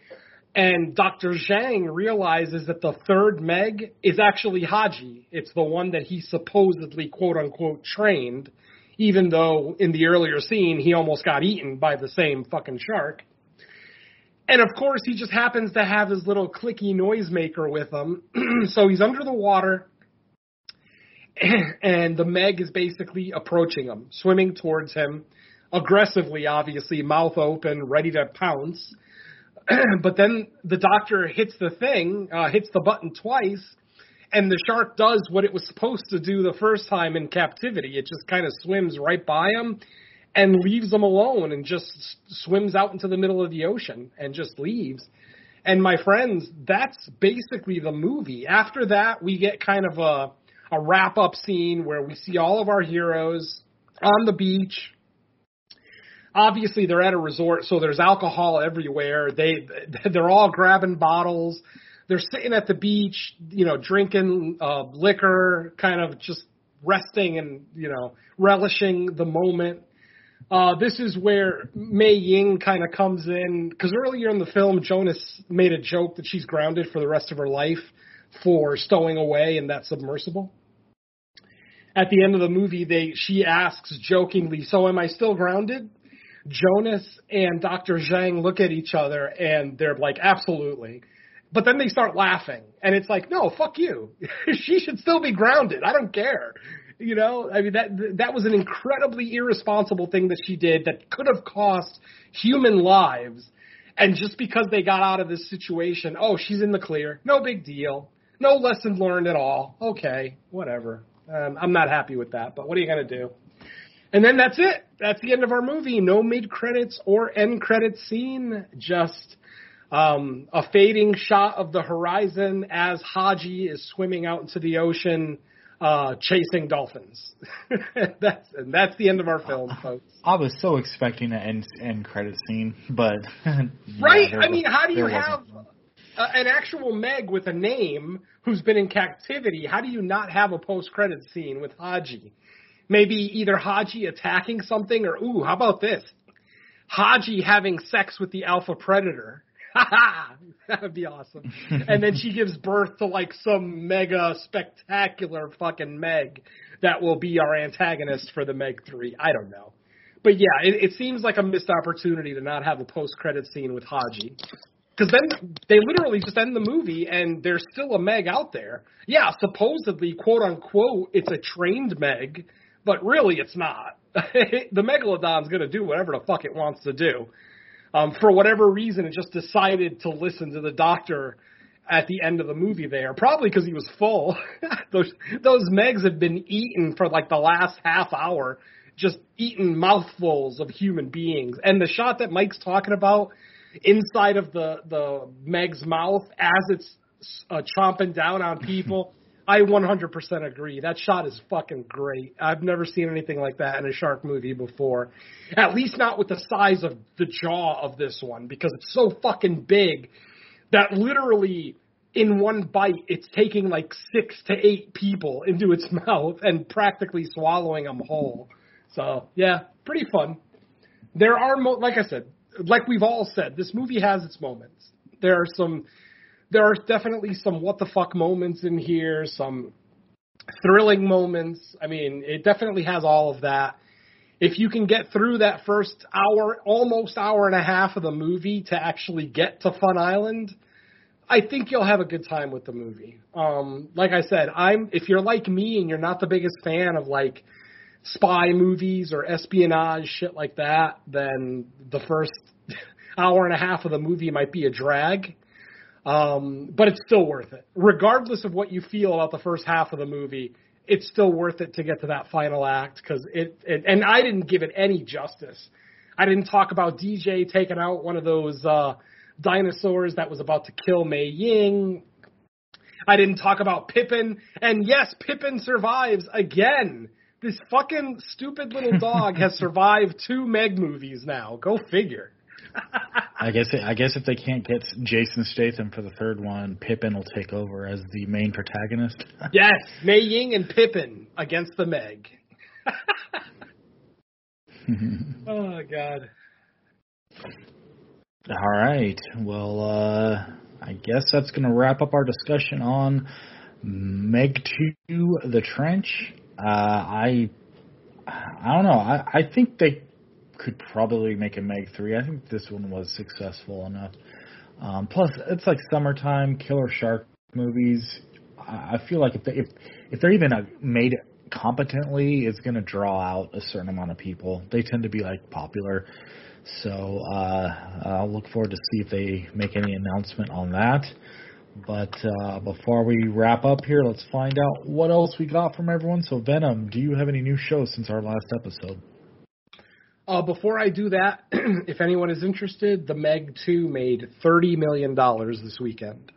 and Dr. Zhang realizes that the third Meg is actually Haiqi. It's the one that he supposedly quote unquote trained, even though in the earlier scene he almost got eaten by the same fucking shark. And of course, he just happens to have his little clicky noisemaker with him. so he's under the water, and the Meg is basically approaching him, swimming towards him, aggressively, obviously, mouth open, ready to pounce. but then the doctor hits the thing, uh, hits the button twice, and the shark does what it was supposed to do the first time in captivity. It just kind of swims right by him and leaves them alone and just swims out into the middle of the ocean and just leaves. And my friends, that's basically the movie. After that, we get kind of a a wrap up scene where we see all of our heroes on the beach. Obviously, they're at a resort, so there's alcohol everywhere. They they're all grabbing bottles. They're sitting at the beach, you know, drinking uh, liquor, kind of just resting and you know relishing the moment. Uh, this is where Mei Ying kind of comes in because earlier in the film, Jonas made a joke that she's grounded for the rest of her life for stowing away in that submersible. At the end of the movie, they she asks jokingly, "So am I still grounded?" Jonas and Dr. Zhang look at each other and they're like, "Absolutely." But then they start laughing, and it's like, "No, fuck you. she should still be grounded. I don't care." You know, I mean that that was an incredibly irresponsible thing that she did that could have cost human lives. And just because they got out of this situation, oh, she's in the clear. No big deal. No lesson learned at all. Okay, whatever. Um, I'm not happy with that, but what are you gonna do? And then that's it. That's the end of our movie. No mid credits or end credits scene. Just um, a fading shot of the horizon as Haiqi is swimming out into the ocean, uh, chasing dolphins. that's and that's the end of our film, folks. I was so expecting an end, end credit scene, but Right? there I was- mean, how do you have uh, an actual Meg with a name who's been in captivity? How do you not have a post-credit scene with Haiqi? Maybe either Haiqi attacking something, or ooh, how about this? Haiqi having sex with the alpha predator. Ha ha! That would be awesome. and then she gives birth to like some mega spectacular fucking Meg that will be our antagonist for the Meg 3. I don't know. But yeah, it, it seems like a missed opportunity to not have a post credit scene with Haiqi. Because then they literally just end the movie and there's still a Meg out there. Yeah, supposedly, quote unquote, it's a trained Meg, but really it's not. the Megalodon's going to do whatever the fuck it wants to do. Um, for whatever reason, it just decided to listen to the doctor at the end of the movie there, probably because he was full. those those Megs have been eaten for like the last half hour, just eating mouthfuls of human beings. And the shot that Mike's talking about inside of the the Meg's mouth as it's uh, chomping down on people. I 100% agree. That shot is fucking great. I've never seen anything like that in a shark movie before. At least not with the size of the jaw of this one because it's so fucking big that literally in one bite it's taking like six to eight people into its mouth and practically swallowing them whole. So yeah, pretty fun. There are, mo- like I said, like we've all said, this movie has its moments. There are some, there are definitely some what the fuck moments in here, some thrilling moments. I mean, it definitely has all of that. If you can get through that first hour, almost hour and a half of the movie to actually get to Fun Island, I think you'll have a good time with the movie. Um, like I said, I'm if you're like me and you're not the biggest fan of like spy movies or espionage shit like that, then the first hour and a half of the movie might be a drag. Um, but it's still worth it. Regardless of what you feel about the first half of the movie, it's still worth it to get to that final act because it, it, and I didn't give it any justice. I didn't talk about DJ taking out one of those, uh, dinosaurs that was about to kill Mei Ying. I didn't talk about Pippin. And yes, Pippin survives again. This fucking stupid little dog has survived two Meg movies now. Go figure. I guess I guess if they can't get Jason Statham for the third one, Pippin will take over as the main protagonist. yes, Mei Ying and Pippin against the Meg. oh God. All right. Well, uh, I guess that's going to wrap up our discussion on Meg 2 The Trench. Uh, I I don't know. I, I think they could probably make a Meg 3. I think this one was successful enough. Um, plus, it's like summertime killer shark movies. I, feel like if they, if if they're even uh, made competently, it's going to draw out a certain amount of people. They tend to be like popular. So uh, I'll look forward to see if they make any announcement on that. But uh, before we wrap up here, let's find out what else we got from everyone. So Venom, do you have any new shows since our last episode? Uh, before I do that, if anyone is interested, The Meg 2 made $30 million this weekend.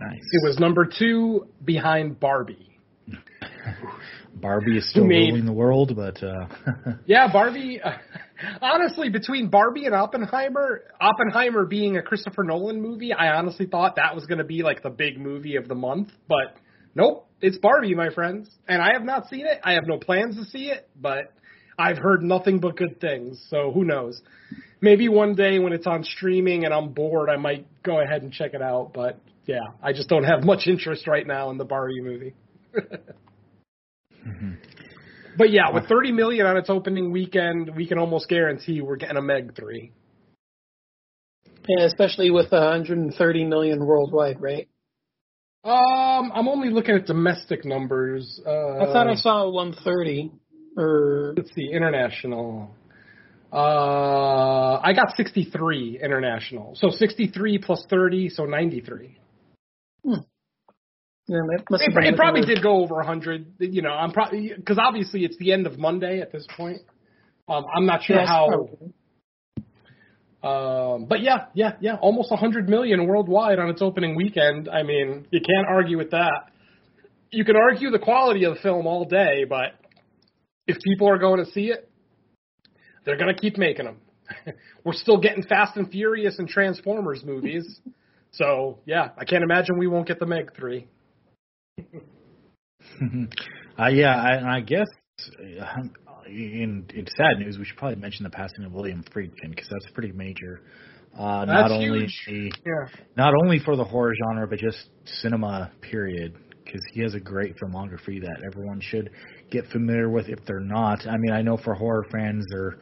Nice. It was number two behind Barbie. Barbie is still made- ruling the world, but uh, Yeah, Barbie. Uh, honestly, between Barbie and Oppenheimer, Oppenheimer being a Christopher Nolan movie, I honestly thought that was going to be like the big movie of the month. But nope, It's Barbie, my friends, and I have not seen it. I have no plans to see it, but I've heard nothing but good things. So who knows? Maybe one day when it's on streaming and I'm bored, I might go ahead and check it out. But yeah, I just don't have much interest right now in the Barbie movie. Mm-hmm. But yeah, with 30 million on its opening weekend, we can almost guarantee we're getting a Meg three. Yeah, especially with 130 million worldwide, right? Um, I'm only looking at domestic numbers. Uh, I thought I saw 130 or let's see, international. Uh, I got 63 international. So 63 plus 30, so 93. yeah, that must It, it probably did go over 100. You know, I'm probably because obviously it's the end of Monday at this point. Um, I'm not sure Yes, how. probably. Um, but yeah, yeah, yeah, almost 100 million worldwide on its opening weekend. I mean, you can't argue with that. You can argue the quality of the film all day, but if people are going to see it, they're going to keep making them. We're still getting Fast and Furious and Transformers movies. So, yeah, I can't imagine we won't get the Meg 3. uh, yeah, I, and I guess uh, in, in sad news, we should probably mention the passing of William Friedkin because that's pretty major. Uh, not only huge. Yeah. not only for the horror genre, but just cinema period. Because he has a great filmography that everyone should get familiar with if they're not. I mean, I know for horror fans, they're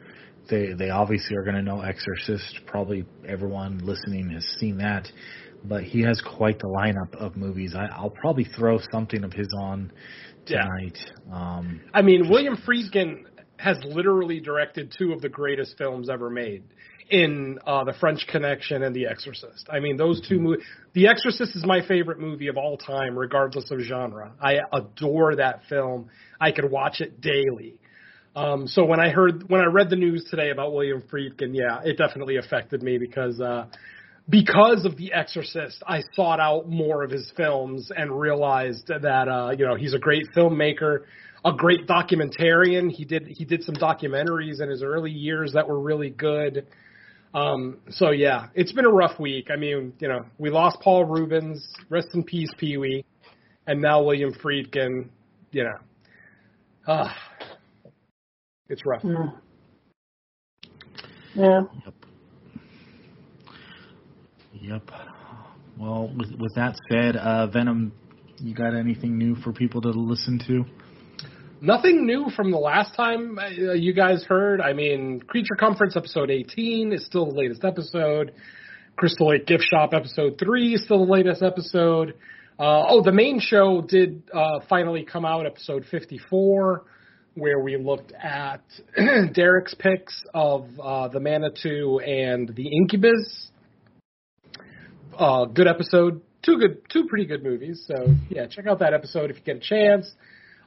they they obviously are going to know Exorcist. Probably everyone listening has seen that, but he has quite the lineup of movies. I, I'll probably throw something of his on Yeah. tonight. Um, I mean, William Friedkin has literally directed two of the greatest films ever made in uh, The French Connection and The Exorcist. I mean, those two movies. The Exorcist is my favorite movie of all time, regardless of genre. I adore that film. I could watch it daily. Um, so when I heard, when I read the news today about William Friedkin, yeah, it definitely affected me because, uh, because of The Exorcist, I sought out more of his films and realized that, uh, you know, he's a great filmmaker, a great documentarian. He did, he did some documentaries in his early years that were really good. Um, so yeah, it's been a rough week. I mean, you know, we lost Paul Reubens, rest in peace, Pee Wee, and now William Friedkin, you know, ah, it's rough. Mm. Yeah. Yep. Well, with, with that said, uh, Venom, you got anything new for people to listen to? Nothing new from the last time uh, you guys heard. I mean, Creature Comforts episode 18 is still the latest episode. Crystal Lake Gift Shop episode 3 is still the latest episode. Uh, oh, the main show did uh, finally come out, episode 54, where we looked at Derek's picks of uh, the Manitou and the Incubus. Uh, good episode. Two good, two pretty good movies. So yeah, check out that episode if you get a chance.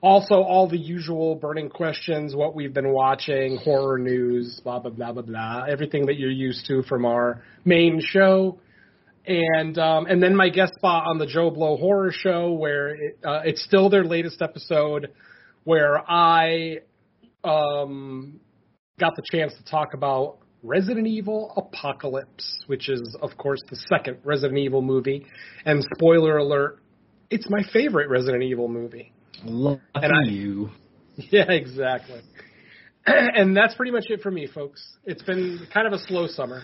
Also, all the usual burning questions, what we've been watching, horror news, blah blah blah blah blah, everything that you're used to from our main show, and um, and then my guest spot on the Joe Blow Horror Show, where it, uh, it's still their latest episode, where I um, got the chance to talk about Resident Evil Apocalypse, which is of course the second Resident Evil movie, and spoiler alert, it's my favorite Resident Evil movie. Lucky And I- you. Yeah, exactly. and that's pretty much it for me, folks. It's been kind of a slow summer.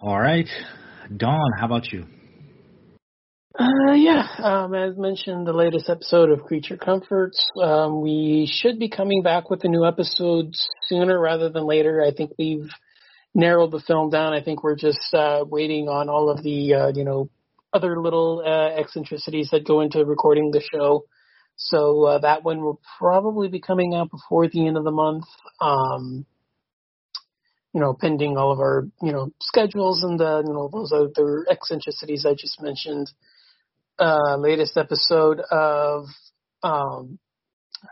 All right. Don, how about you? Uh, yeah, um, as mentioned, the latest episode of Creature Comforts. Um, we should be coming back with a new episode sooner rather than later. I think we've narrowed the film down. I think we're just uh, waiting on all of the, uh, you know, other little uh, eccentricities that go into recording the show. So uh, that one will probably be coming out before the end of the month. Um, you know, pending all of our, you know, schedules and the, you know, those other eccentricities I just mentioned uh, latest episode of um,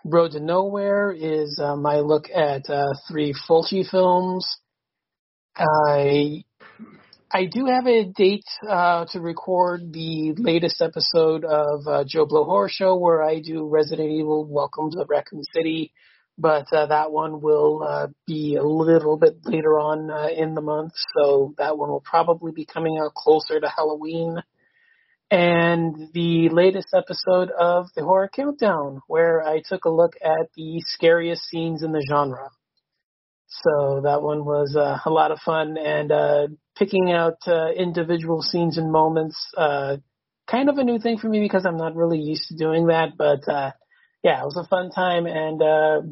Road to Nowhere is uh, my look at uh, three Fulci films. I I do have a date uh, to record the latest episode of uh, Joe Blow Horror Show where I do Resident Evil Welcome to Raccoon City, but uh, that one will uh, be a little bit later on uh, in the month, so that one will probably be coming out closer to Halloween. and the latest episode of the Horror Countdown, where I took a look at the scariest scenes in the genre. So that one was uh, a lot of fun, and picking out uh, individual scenes and moments, uh, kind of a new thing for me because I'm not really used to doing that. But uh, yeah, it was a fun time, and uh,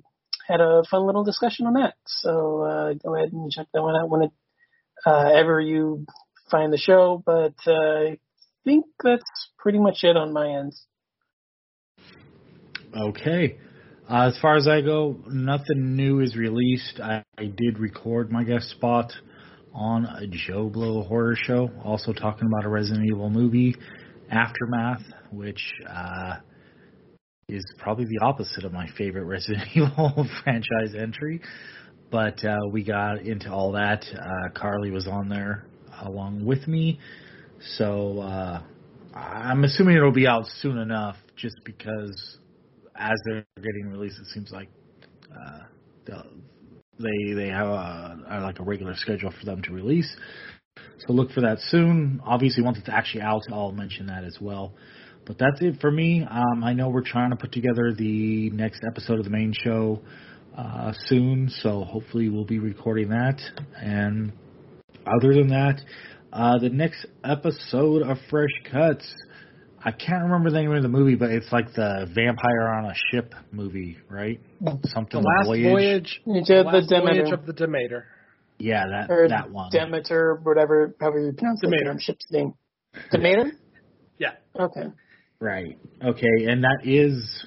had a fun little discussion on that. So uh, go ahead and check that one out whenever uh, you find the show. But uh, I think that's pretty much it on my end. Okay. Uh, as far as I go, nothing new is released. I, I did record my guest spot on a Joe Blow horror show, also talking about a Resident Evil movie, Aftermath, which uh, is probably the opposite of my favorite Resident Evil franchise entry. But uh, we got into all that. Uh, Carly was on there along with me, so uh, I'm assuming it'll be out soon enough, just because as they're getting released, it seems like uh, they they have a, like a regular schedule for them to release. So look for that soon. Obviously, once it's actually out, I'll mention that as well. But that's it for me. Um, I know we're trying to put together the next episode of the main show uh, soon, so hopefully we'll be recording that. And other than that, uh, the next episode of Fresh Cuts I can't remember the name of the movie, but it's like the vampire on a ship movie, right? Something the last voyage. voyage, You the last the Demeter. voyage of the Demeter. Yeah, that or that one. Demeter, whatever, however you pronounce the Demeter. damn ship's name. Demeter? Yeah. Okay. Right. Okay, and that is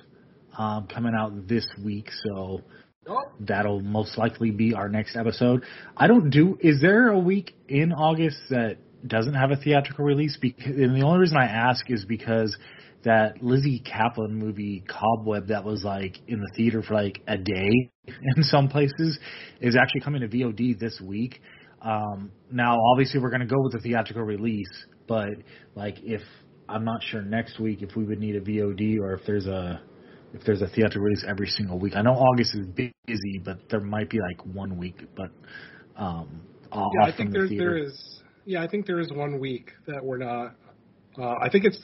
um, coming out this week, so Oh, that'll most likely be our next episode. I don't do. Is there a week in August that doesn't have a theatrical release? Because and the only reason I ask is because that Lizzy Caplan movie Cobweb that was like in the theater for like a day in some places is actually coming to VOD this week. Um, now, obviously, we're going to go with the theatrical release, but like if I'm not sure next week if we would need a VOD or if there's a if there's a theatrical release every single week. I know August is busy, but there might be like one week, but um, off yeah, I from think the there theater. there is. Yeah, I think there is one week that we're not. Uh, I think it's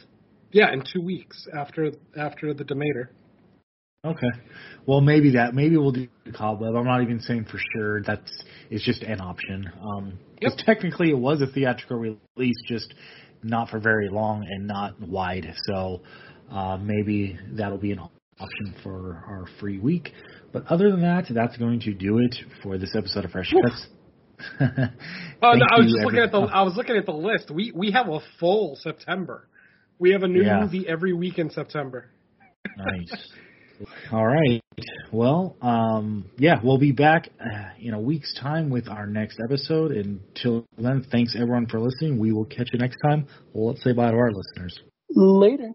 yeah, in two weeks after after the Demeter. Okay. Well, maybe that. Maybe we'll do the Cobweb. I'm not even saying for sure. That's it's just an option. Um, Yep. technically it was a theatrical release, just not for very long and not wide. So uh, maybe that'll be an option for our free week. But other than that, that's going to do it for this episode of Fresh Cuts. Oh no, I was you, just looking at the. everyone. I was looking at the list. We we have a full September. We have a new Yeah. movie every week in September. Nice. All right. Well, um, yeah, we'll be back uh, in a week's time with our next episode. Until then, thanks everyone for listening. We will catch you next time. Well, let's say bye to our listeners. Later.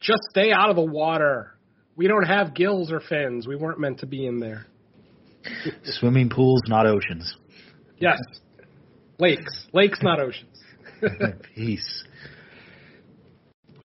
Just stay out of the water. We don't have gills or fins. We weren't meant to be in there. Swimming pools, not oceans. Yes, lakes, lakes, not oceans. Peace.